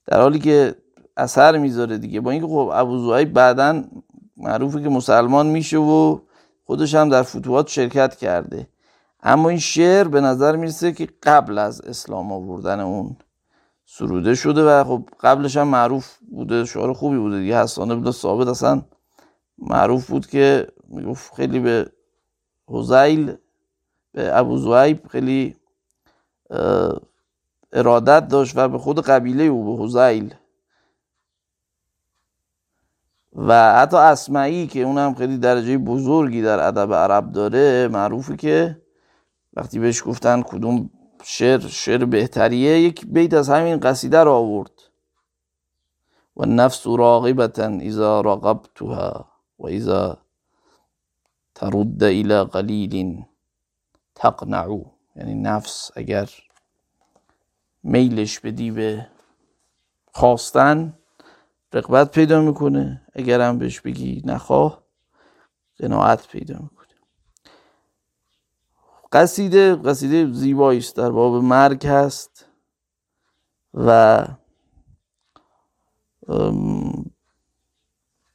در حالی که اثر می‌ذاره دیگه. با اینکه خب ابو زوعی بعدا معروفه که مسلمان میشه و خودش هم در فتوحات شرکت کرده. اما این شعر به نظر می‌رسه که قبل از اسلام آوردن اون سروده شده و خب قبلش هم معروف بوده شعار خوبی بوده دیگه. حسان ابن ثابت اصلا معروف بود که می‌گفت خیلی به حزیل به ابو زویب خیلی ارادت داشت و به خود قبیله او به حزیل. و حتی اسمعی که اونم خیلی درجه بزرگی در ادب عرب داره معروفه که وقتی بهش گفتن کدوم شعر شعر بهتریه یک بیت از همین قصیده رو آورد. و نفس راغبتا اذا راقبتها و اذا ترد الى قلیل تقنعو یعنی نفس اگر میلش به خواستن رقبت پیدا می‌کنه. اگر هم بهش بگی نخواه قناعت پیدا می‌کنه. قصیده قصیده زیبایی است. در باب مرگ هست و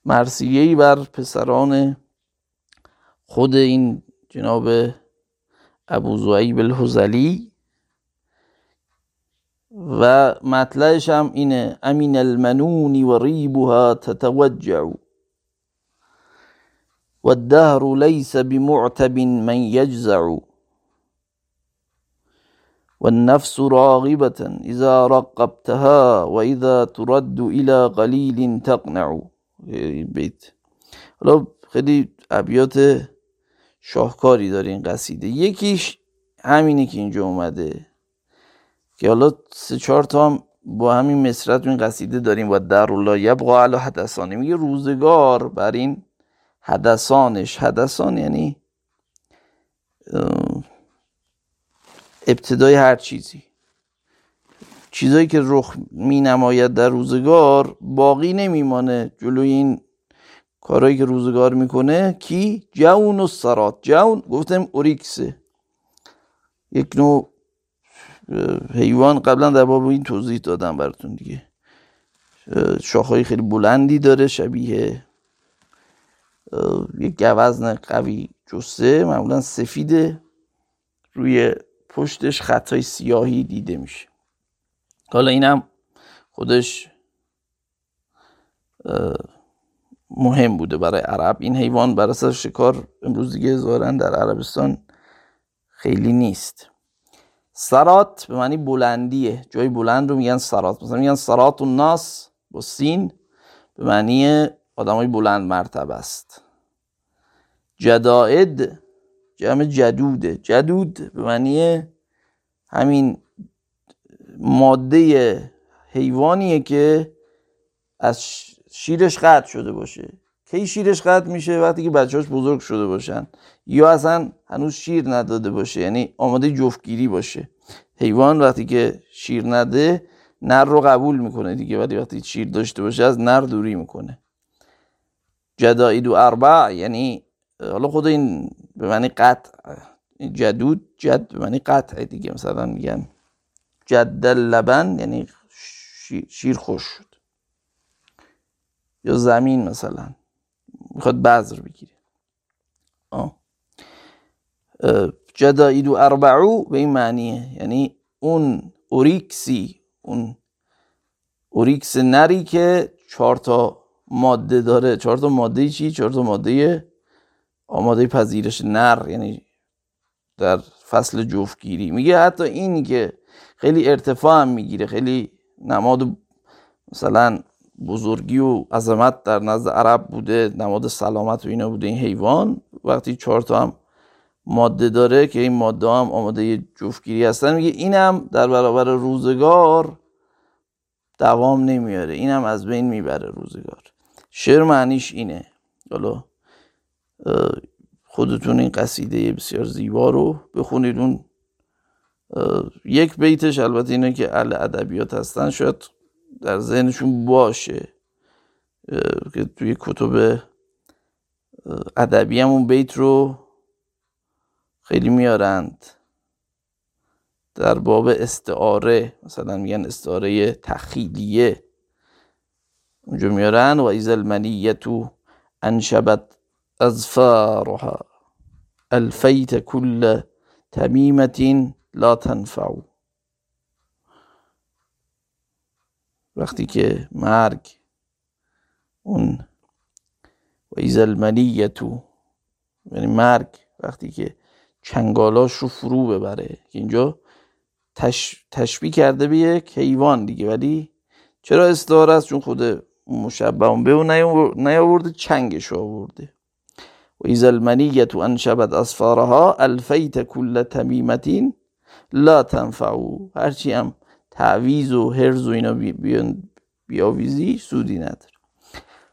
مرسیهی بر پسران خود این جناب ابو زعیب الحزلی و مطلعش هم اینه. امین المنون و ریبها تتوجع. والدهر ليس بمعتب من يجزع والنفس راغبة إذا رقبتها وإذا ترد إلى قلیل تقنع. بیت. حالا خیلی ابیات شاهکاری داره این قصیده. یکیش همینی که اینجا اومده. که حالا سه چهار تا هم با همین مصرت این قصیده داریم و در الله یبقا علی حدثانه میگه روزگار بر این حدثانش. حدثان یعنی ابتدای هر چیزی. چیزایی که رخ می نماید در روزگار باقی نمیمانه جلوی این کارهایی که روزگار می‌کنه. کی؟ جون و سرات. جون گفتم اوریکسه. یک نوع حیوان قبلا در باب این توضیح دادم براتون دیگه. شاخهای خیلی بلندی داره شبیه یک گوزن قوی جسه معمولا سفیده روی پشتش خطای سیاهی دیده میشه. حالا اینم خودش مهم بوده برای عرب. این حیوان برای سر شکار امروز دیگه ظاهرا در عربستان خیلی نیست. سرات به معنی بلندیه. جای بلند رو میگن سرات. مثلا میگن سرات الناس با سین به معنی آدمای بلند مرتبه است. جدائد جمع جدوده. جدود به معنی همین ماده حیوانیه که از شیرش قطع شده باشه. کی شیرش قطع میشه؟ وقتی که بچهاش بزرگ شده باشن. یا اصلا هنوز شیر نداده باشه یعنی آماده جفتگیری باشه. حیوان وقتی که شیر نده نر رو قبول می‌کنه دیگه ولی وقتی شیر داشته باشه از نر دوری می‌کنه. جدائد و اربع یعنی حالا خود این به معنی قطع جدود جد به معنی قطع دیگه مثلا میگن جد لبن یعنی شیر خوش شد. یا زمین مثلا می‌خواد بذر بگیره. جدائد و اربعو به این معنیه یعنی اون اوریکسی اون اوریکس نری که چهار تا ماده داره. چهار تا ماده چی؟ چهار تا ماده آماده پذیرش نر یعنی در فصل جفتگیری. میگه حتی این که خیلی ارتفاع هم می‌گیره خیلی نماد مثلا بزرگی و عظمت در نزد عرب بوده نماد سلامت و اینا بوده این حیوان. وقتی چهار تا هم ماده داره که این ماده هم آماده جفتگیری هستن. میگه اینم در برابر روزگار دوام نمیاره. اینم از بین می‌بره روزگار. شعر معنیش اینه. حالا خودتون این قصیده بسیار زیبا رو بخونید. اون یک بیتش البته اینه که اهل ادبیات هستن. شاید در ذهنشون باشه که توی کتب ادبی هم اون بیت رو خیلی میارند. در باب استعاره مثلا میگن استعاره تخیلیه. اونجا میارن وإذا المنية أنشبت أظفارها. ألفيت كل تميمة لا تنفع. وقتی که مرگ اون وإذا المنية یعنی مرگ وقتی که چنگالاش رو فرو ببره. اینجا تش... تشبیه کرده به یک حیوان دیگه. ولی چرا استعاره است؟ چون خود مشبه به اون نیاورده چنگش آورده. و ایز المنیت انشبت اسفارها الفیت کل تمیمتین لا تنفعو. هرچی هم تعویز و هرز و اینا بیاویزی سودی نداره.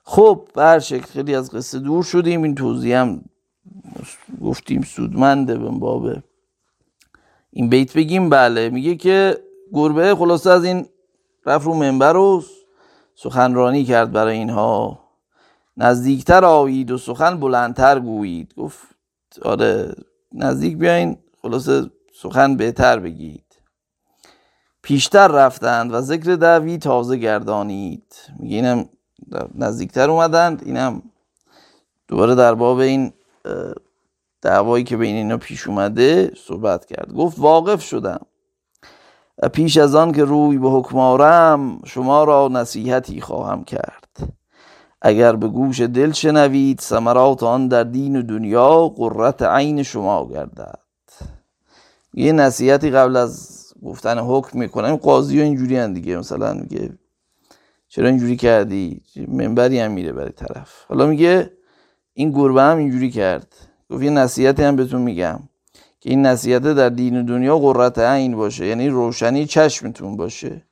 خب هر شکل خیلی از قصه دور شدیم. این توضیح هم گفتیم سودمنده به باب این بیت بگیم بله میگه که گربه خلاصه از این رفت رو منبر و سخنرانی کرد برای اینها. نزدیکتر آیید و سخن بلندتر گویید. گفت آره نزدیک بیاین خلاصه سخن بهتر بگید. پیشتر رفتند و ذکر دعوی تازه گردانید. میگه اینم نزدیکتر اومدند اینم دوباره در باب این دعوایی که بین اینا پیش اومده صحبت کرد. گفت واقف شدم. پیش از آن که روی به حکمارم شما را نصیحتی خواهم کرد. اگر به گوش دل شنوید ثمرات آن در دین و دنیا قرت عین شما گردد. یه نصیحتی قبل از گفتن حکم می‌کنم. قاضی ها اینجوری هم دیگه. مثلا میگه چرا اینجوری کردی؟ منبری هم میره برای طرف. حالا میگه این گربه هم اینجوری کرد. گفت یه نصیحتی هم بهتون میگم که این نصیحت در دین و دنیا قرت عین باشه. یعنی روشنی چشمتون باشه.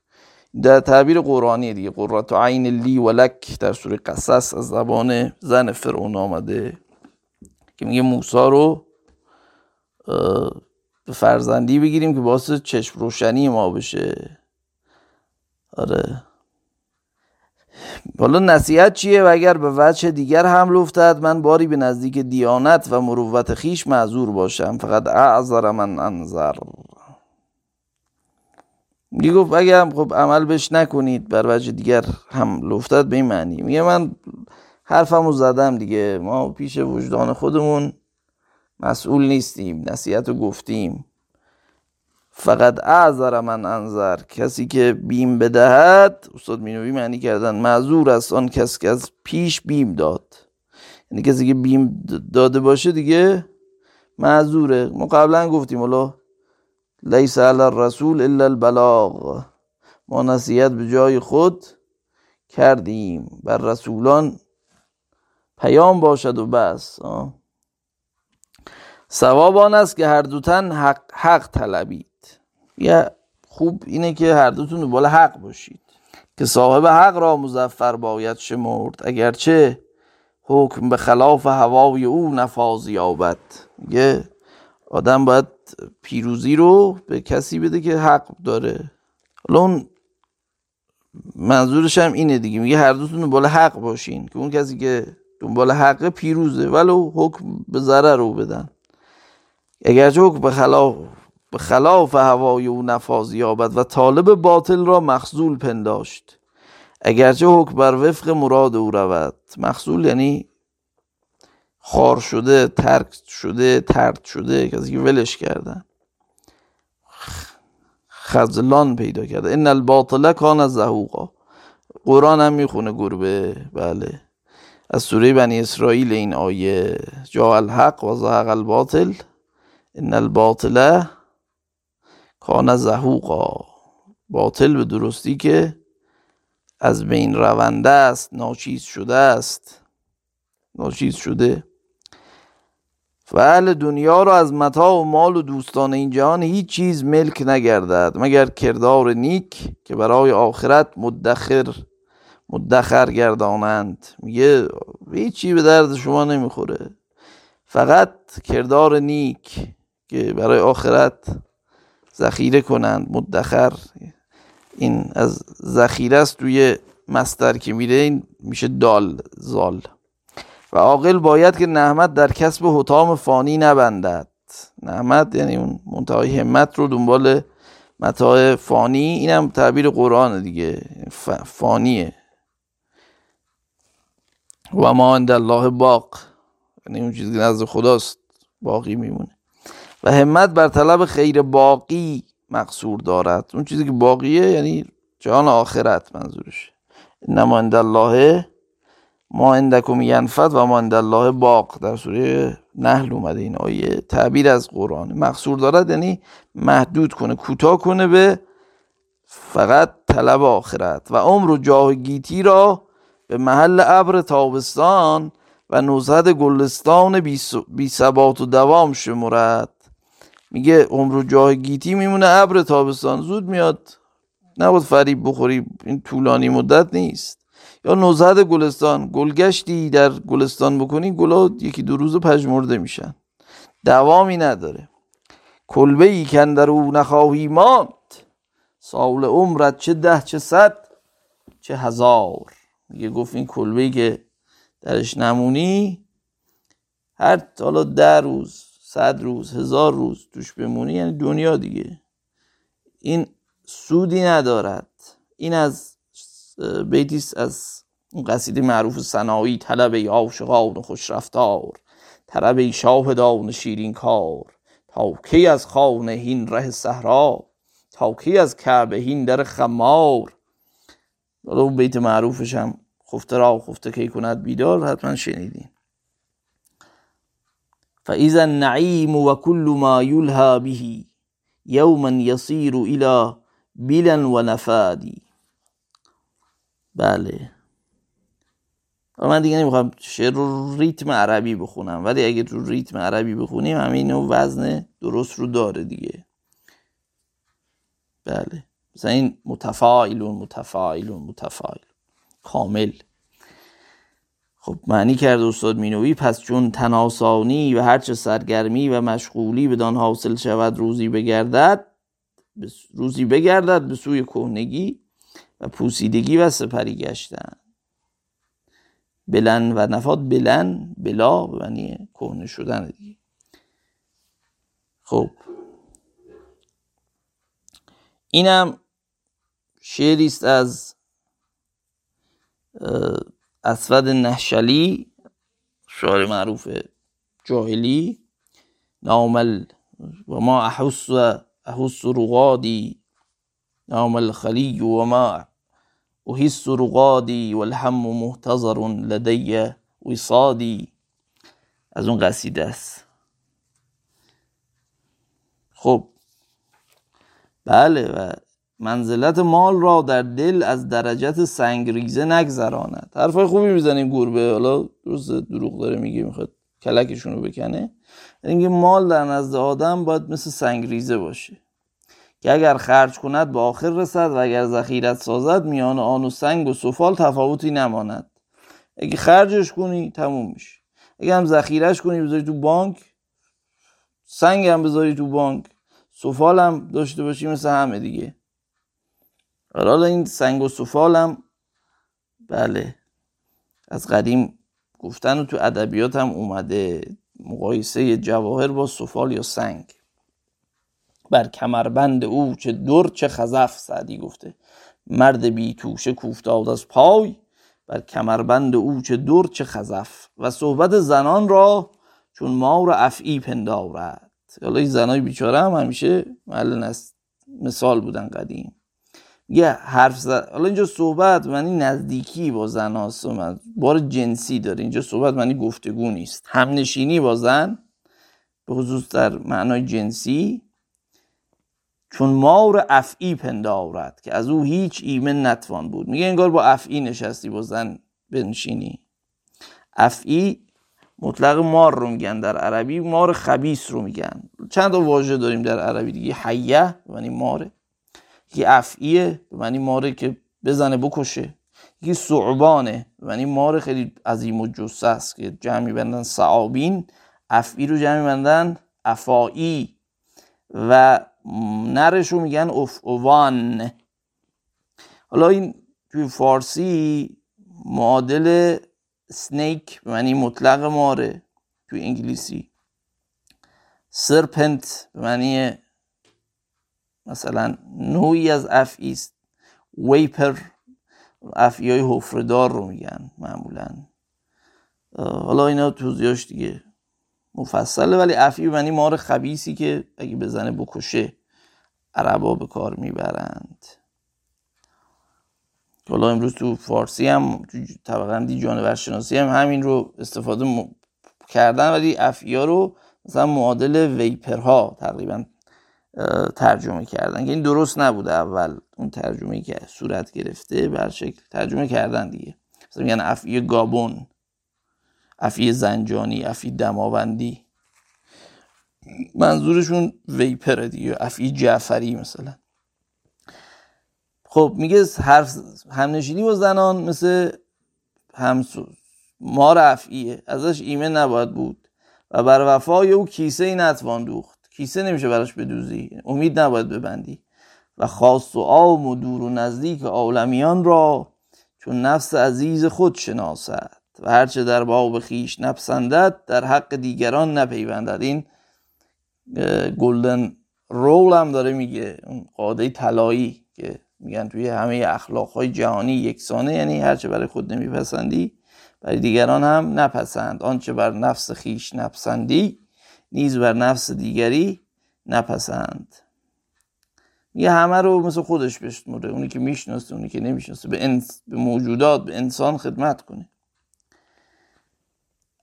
در تعبیر قرآنی دیگه قرات عین لی و لک در سوره قصص از زبان زن فرعون آمده. که میگه موسا رو به فرزندی بگیریم که باعث چشم روشنی ما بشه. آره. حالا نصیحت چیه و اگر به وجه دیگر حمل افتد من باری به نزدیک دیانت و مروت خیش معذور باشم. فقط اعذر من انظر میگه گفت اگر خب عمل بش نکنید بر وجه دیگر حمل افتد به این معنی. میگه من حرفمو زدم دیگه. ما پیش وجدان خودمون مسئول نیستیم. نصیحت رو گفتیم. فقط اعذر من انظر. کسی که بیم بدهد استاد مینوی معنی کردن. معذور است آن کس که از پیش بیم داد. یعنی کسی که بیم داده باشه دیگه معذوره. ما قبلا گفتیم الله لیس علی الرسول الا البلاغ. ما نصیحت به جای خود کردیم. بر رسولان پیام باشد و بس. سواب آن است که هر دوتن حق, حق طلبید. یه خوب اینه که هر دوتون دنبال حق باشید. که صاحب حق را مزفر باید شمرد. اگرچه حکم به خلاف هوای او نفاذ یابد. یه آدم باید پیروزی رو به کسی بده که حق داره. حالا اون منظورش هم اینه دیگه. میگه هر دوتون دنبال حق باشین. که اون کسی که دنبال حق پیروزه ولو حکم به ضرر رو بدن. اگرچه حکم به خلاف به خلاف هوای او نفاذ یابد و طالب باطل را مخزول پنداشت. اگرچه حکم بر وفق مراد او رود. مخزول یعنی خار شده ترک شده ترد شده کسی که ولش کردن خزلان پیدا کرده. ان الباطل کان زهوقا. قرآن هم می‌خونه گربه. بله. از سوره بنی اسرائیل این آیه. جا الحق و زهق الباطل. ان الباطل کان زهوقا. باطل به درستی که از بین رونده است ناچیز شده است. ناچیز شده. فعل دنیا را از متا و مال و دوستان این جهان هیچ چیز ملک نگردد مگر کردار نیک که برای آخرت مدخر مدخر گردانند. میگه هیچی به درد شما نمی‌خوره. فقط کردار نیک که برای آخرت ذخیره کنند. مدخر این از ذخیره است توی مستر که میره این میشه دال زال. و عاقل باید که نحمت در کسب حتام فانی نبندد. نحمت یعنی اون منتهای همت رو دنبال متاع فانی. اینم تعبیر قرآن دیگه. فانیه. و ما عند الله باق. یعنی اون چیزی نزد خداست باقی میمونه. و همت بر طلب خیر باقی مقصور دارد. اون چیزی که باقیه یعنی جهان آخرت منظورش. نماینده الله ما اندکم ینفد و ما الله باق. در سوره نحل اومده این آیه. تعبیر از قرآن. مقصور دارد یعنی محدود کنه کوتاه کنه به فقط طلب آخرت. و عمر و جاه گیتی را به محل ابر تابستان و نوزد گلستان بی ثبات و دوام شمرد. میگه عمر و جاه گیتی میمونه ابر تابستان. زود میاد. نباید فریب بخوری. این طولانی مدت نیست. یا نوزد گلستان. گلگشتی در گلستان بکنی گلا یکی دو روز پژمرده میشن. دوامی نداره. کلبه ای کن در او نخواهی ماند. سال عمرت چه ده چه صد چه هزار. میگه گفت این کلبه ای که درش نمونی هر حالا ده روز صد روز هزار روز توش بمونی یعنی دنیا دیگه. این سودی ندارد. این از بیتیست از قصیده معروف سنایی طلب ای عاشقان خوش رفتار طلب ای شاهدان شیرین کار. تا کی از خانه هین ره صحرا؟ تا کی از کعبه هین در خمار؟ اون بیت معروفش هم خفته را خفته کی کند بیدار حتما شنیدین. فاذا النعیم و کل ما یلها به یوما یصیر الى بلا و نفادی بله من دیگه نمی‌خوام شعر رو ریتم عربی بخونم ولی اگه تو ریتم عربی بخونیم همین وزن درست رو داره دیگه. بله. مثلا این متفاعلون متفاعلون متفاعل. کامل. خب معنی کرد استاد مینوی پس چون تناسانی و هرچه سرگرمی و مشغولی بدان حاصل شود روزی بگردد روزی بگردد به سوی کهنگی و پوسیدگی و سپری گشتن. بلن و نفاد بلن بلا معنی کهنه شدن دیگه. خب. اینم شعری است از اسود نهشلی شعر معروف جاهلی نامل و ما احس احس رغادی نام الخلی و ما احس رغادی والهم محتضر لدی وصادی. از اون قصیده است. خب بله و منزلت مال را در دل از درجت سنگریزه نگذراند. حرفای خوبی می‌زنیم گربه حالا درست دروغ داره میگه می‌خواد کلکشون رو بکنه. اینکه مال در نزد آدم باید مثل سنگریزه باشه. که اگر خرج کند به آخر رسد و اگر ذخیرت سازد میان آن و سنگ و سفال تفاوتی نماند. اگه خرجش کنی تموم میشه. اگه هم ذخیرش کنی بذاری تو بانک. سنگ هم بذاری تو بانک. سفال هم داشته باشی مثل همه دیگه. حالا این سنگ و سفال هم بله. از قدیم گفتن و تو ادبیات هم اومده مقایسه جواهر با سفال یا سنگ. بر کمربند او چه دور چه خزف سعدی گفته. مرد بی توشه کوفتاد از پای بر کمربند او چه دور چه خزف. و صحبت زنان را چون مار افعی پندارد. حالا این زنای بیچاره هم همیشه محل مثال بودن قدیم. یه حرف زد. حالا اینجا صحبت معنی نزدیکی با زن هاست. بار جنسی داره. اینجا صحبت معنی گفتگو نیست. همنشینی با زن به خصوص در معنای جنسی چون مار افعی پندارد که از او هیچ ایمن نتوان بود. میگه انگار با افعی نشستی با زن بنشینی. افعی مطلق مار رو میگن در عربی مار خبیس رو میگن. چند تا واژه داریم در عربی دیگه. حیه یعنی ماره. یکی افعیه یعنی ماره که بزنه بکشه. یکی صعبانه یعنی مار خیلی عظیم و جسه است که جمعی بندن سعابین افعی رو جمعی بندن افایی و نرش رو میگن اوان حالا این توی فارسی معادل سنیک معنی مطلق ماره توی انگلیسی. سرپنت معنی مثلا نوعی از افعی است. ویپر افعی های حفردار رو میگن معمولا. حالا اینا توضیحاش دیگه مفصله ولی افعی معنی مار خبیسی که اگه بزنه بکشه عربا به کار می‌برند. حالا امروز تو فارسی هم تو طبقندی جانورشناسی هم همین رو استفاده کردن ولی افیا رو مثلا معادل ویپرها تقریبا ترجمه کردن. که این درست نبوده اول اون ترجمه که صورت گرفته بر شکل ترجمه کردن دیگه. مثلا میگن افعی گابون افعی زنجانی افعی دماوندی. منظورشون ویپره دیگه افعی جعفری مثلا. خب میگه حرف همنشینی با زنان مثل همسوز مار افعیه ازش ایمن نباید بود. و بر وفای او کیسه ای نتوان دوخت. کیسه نمیشه براش بدوزی. امید نباید ببندی. و خاص و عام و دور و نزدیک عالمیان را چون نفس عزیز خود شناسد. و هرچه در باب خیش نپسندد در حق دیگران نپیوندد. این گلدن رول هم داره میگه. اون قاعده طلایی که میگن توی همه اخلاق های جهانی یکسانه یعنی هرچه برای خود نمیپسندی برای دیگران هم نپسند. آنچه بر نفس خیش نپسندی نیز بر نفس دیگری نپسند. یه همه رو مثل خودش بشمره اونی که می‌شناسه اونی که نمی‌شناسه. به, انس، به موجودات به انسان خدمت کنه.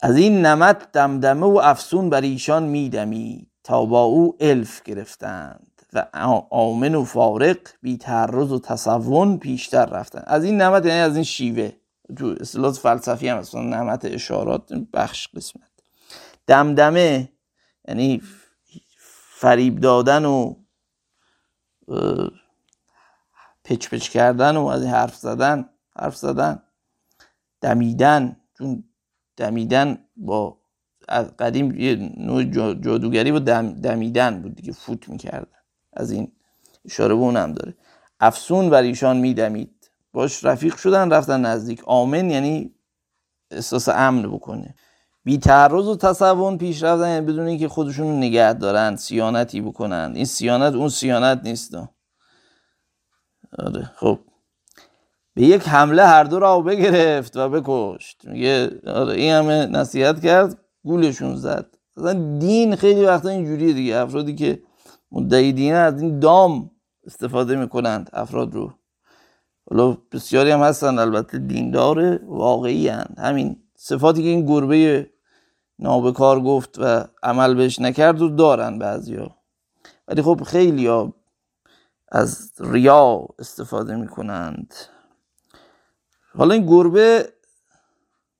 از این نمت دمدمه و افسون بر ایشان میدمی تا با او الف گرفتند و آمن و فارق بی تعرض و تصون پیشتر رفتن از این نمت یعنی از این شیوه. تو اصطلاح فلسفی هم اصلا نمت اشارات بخش قسمت. دمدمه یعنی فریب دادن و پچ پچ کردن و از این حرف زدن حرف زدن دمیدن. چون دمیدن با قدیم یه نوع جادوگری با دمیدن بود دیگه فوت می‌کردن. از این اشاره به اونم داره. افسون بر ایشان میدمید. باش رفیق شدن رفتن نزدیک. آمن یعنی احساس امن بکنه. بی تعرض و تصون پیش رفتن یعنی بدون اینکه خودشون رو نگه دارن سیانتی بکنن. این سیانت اون سیانت نیست. آره خب. به یک حمله هر دو را بگرفت و بکشت. میگه آره این همه نصیحت کرد گولشون زد. مثلا دین خیلی وقتا اینجوریه دیگه. افرادی که مدعی دینه از این دام استفاده می‌کنند افراد رو. حالا بسیاری هم هستن البته دیندار واقعی هند. همین صفاتی که این گربه نابکار گفت و عمل بهش نکرد و دارن بعضیا. ولی خب خیلی ها از ریا استفاده می‌کنند. حالا این گربه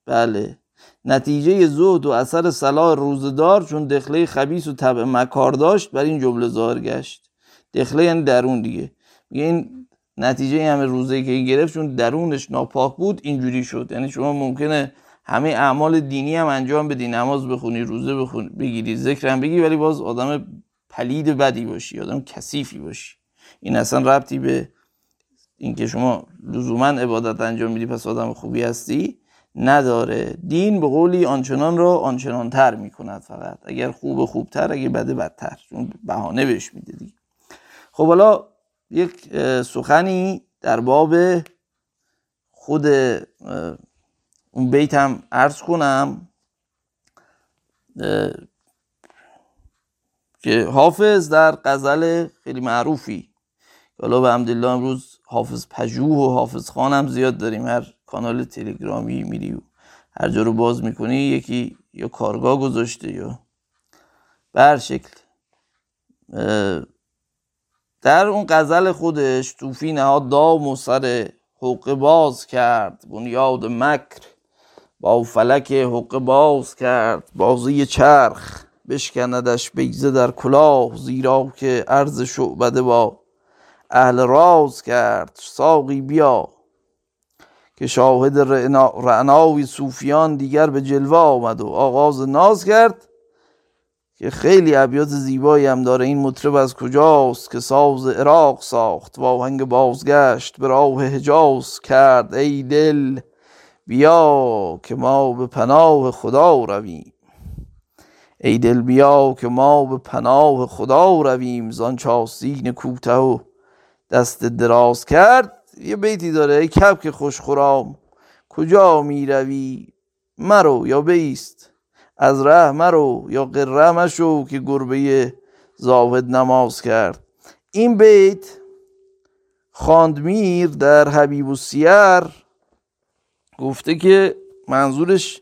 بله نتیجه زهد و اثر صلاح روزدار چون دخله خبیس و طبع مکار داشت بر این جمله ظاهر گشت. دخله یعنی درون دیگه. میگه این نتیجه همه روزه که این گرفت چون درونش ناپاک بود اینجوری شد. یعنی شما ممکنه همه اعمال دینی هم انجام بدی نماز بخونی روزه بخونی بگیری ذکر هم بگی ولی باز آدم پلید بدی باشی آدم کثیفی باشی. این اصلا ربطی به اینکه شما لزوما عبادت انجام میدی پس آدم خوبی هستی نداره. دین به قولی آنچنان را آنچنان تر می‌کند فقط. اگر خوب خوبتر اگر بده بدتر. چون بهانه بهش میده دیگه. خب حالا یک سخنی در باب خود اون بیت هم عرض کنم که حافظ در غزل خیلی معروفی. حالا به حمدالله امروز حافظ پژوه و حافظ خانم زیاد داریم هر کانال تلگرامی میری و هر جا رو باز می‌کنی یکی یا کارگاه گذاشته یا به هر شکل. در اون غزل خودش توفی نهاد دام و سر حق باز کرد بنیاد مکر. با فلک حق باز کرد بازی چرخ بشکندش بیزه در کلاه زیرا که عرض شعبده با اهل راز کرد ساقی بیا که شاهد رعناوی صوفیان دیگر به جلوه آمد و آغاز ناز کرد که خیلی ابیات زیبایی هم داره. این مطرب از کجاست که ساز عراق ساخت؟ و آهنگ بازگشت به راه حجاز کرد. ای دل بیا که ما به پناه خدا رویم. ای دل بیا که ما به پناه خدا رویم. زان چاسین کوته و دست دراز کرد. یه بیتی داره. ای کبک خوش خورام کجا می روی؟ مرو یا بیست؟ از ره مرو یا قره مشو که گربه زاهد نماز کرد. این بیت خاندمیر در حبیب و سیر گفته که منظورش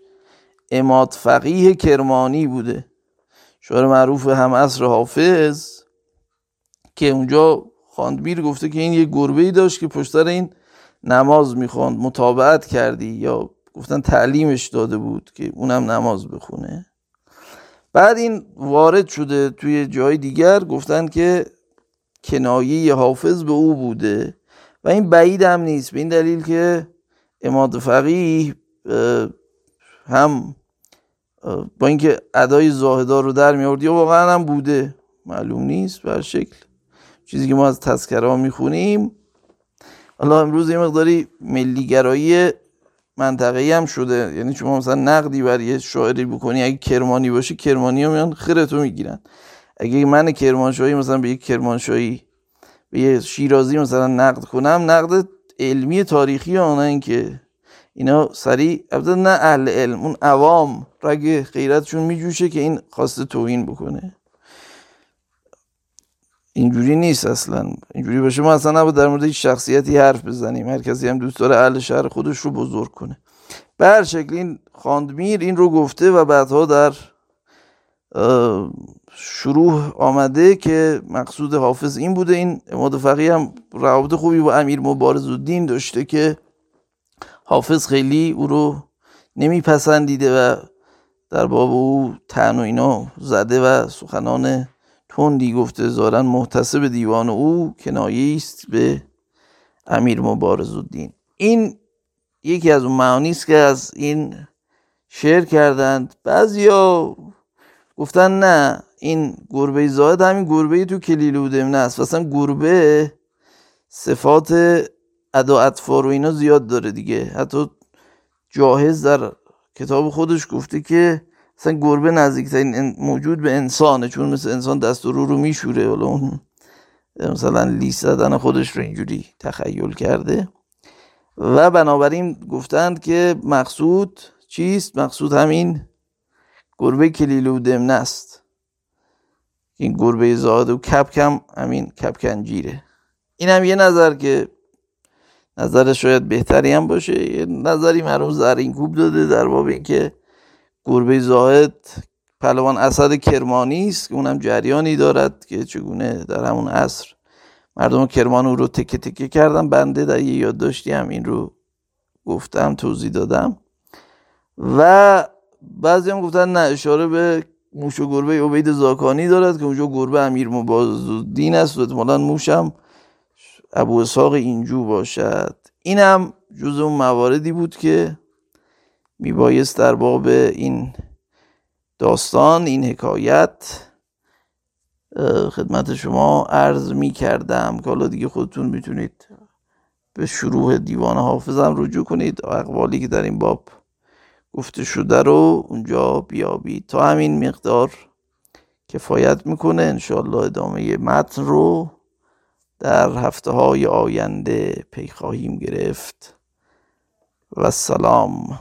اماد فقیه کرمانی بوده. شعر معروف هم اصر حافظ که اونجا خاندمیر گفته که این یه گربه ای داشت که پشتر این نماز می‌خواند مطابعت کردی یا گفتن تعلیمش داده بود که اونم نماز بخونه. بعد این وارد شده توی جای دیگر گفتن که کنایه حافظ به او بوده و این بعید هم نیست. به این دلیل که اماد فقیه هم با اینکه ادای زاهدار رو در میارد یا واقعا هم بوده. معلوم نیست بر شکل. چیزی که ما از تذکره ها می‌خونیم. حالا امروز یه مقداری ملیگرایی منطقه‌ای هم شده. یعنی شما مثلا نقدی بر یه شاعری بکنی اگه کرمانی باشی کرمانی ها میان خیرتو می‌گیرن. اگه من کرمانشاهی مثلا به یک کرمانشاهی به یه شیرازی مثلا نقد کنم نقد علمی تاریخی آنه که اینا سریع البته نه اهل علم اون عوام رگ غیرتشون میجوشه که این خواسته توهین بکنه. اینجوری نیست اصلا. اینجوری باشه ما اصلا نباید در مورد شخصیتی حرف بزنیم. هر کسی هم دوست داره اهل شهر خودش رو بزرگ کنه. به هر شکل این خاندمیر این رو گفته و بعدها در شروع آمده که مقصود حافظ این بوده. این اماد فقی هم روابط خوبی با امیر مبارز الدین داشته که حافظ خیلی او رو نمیپسندیده و در باب او تن و اینا زده و سخنان تندی گفته. زارن محتسب دیوان او کنایه است به امیر مبارز الدین. این یکی از اون معانی است که از این شعر کردند. بعضیا گفتن نه این گربه زاهد همین گربه تو کلیل نه است اصلا گربه صفات ادا اطفار و اینا زیاد داره دیگه. حتی جاهز در کتاب خودش گفته که اصلا گربه نزدیکترین موجود به انسانه چون مثل انسان دست و رو رو میشوره. ولی اون مثلا لیس زدن خودش رو اینجوری تخیل کرده. و بنابراین گفتند که مقصود چیست؟ مقصود همین گربه کلیل و دمنه است این گربه زاد و کپکم همین کپکنجیره این هم یه نظر که نظر شاید بهتری هم باشه. یه نظری مرحوم زرین کوب داده در باب اینکه گربه زاهد پهلوان اسد کرمانی است که اونم جریانی دارد که چگونه در همون عصر مردم کرمان او رو تکه تکه کردم بنده در یه یادداشتی هم این رو گفتم توضیح دادم. و بعضی هم گفتن نه اشاره به موش و گربه عبید زاکانی دارد که اونجا گربه امیر مبازالدین است و احتمالا موشم ابو اسحاق اینجو باشد. اینم جز اون مواردی بود که میبایست در باب این داستان این حکایت خدمت شما عرض می کردم که حالا دیگه خودتون می‌تونید به شروع دیوان حافظم رجوع کنید. اقوالی که در این باب گفته شده رو اونجا بیابید تا همین مقدار کفایت می‌کنه انشالله ادامه متن رو در هفته های آینده پی خواهیم گرفت. و سلام.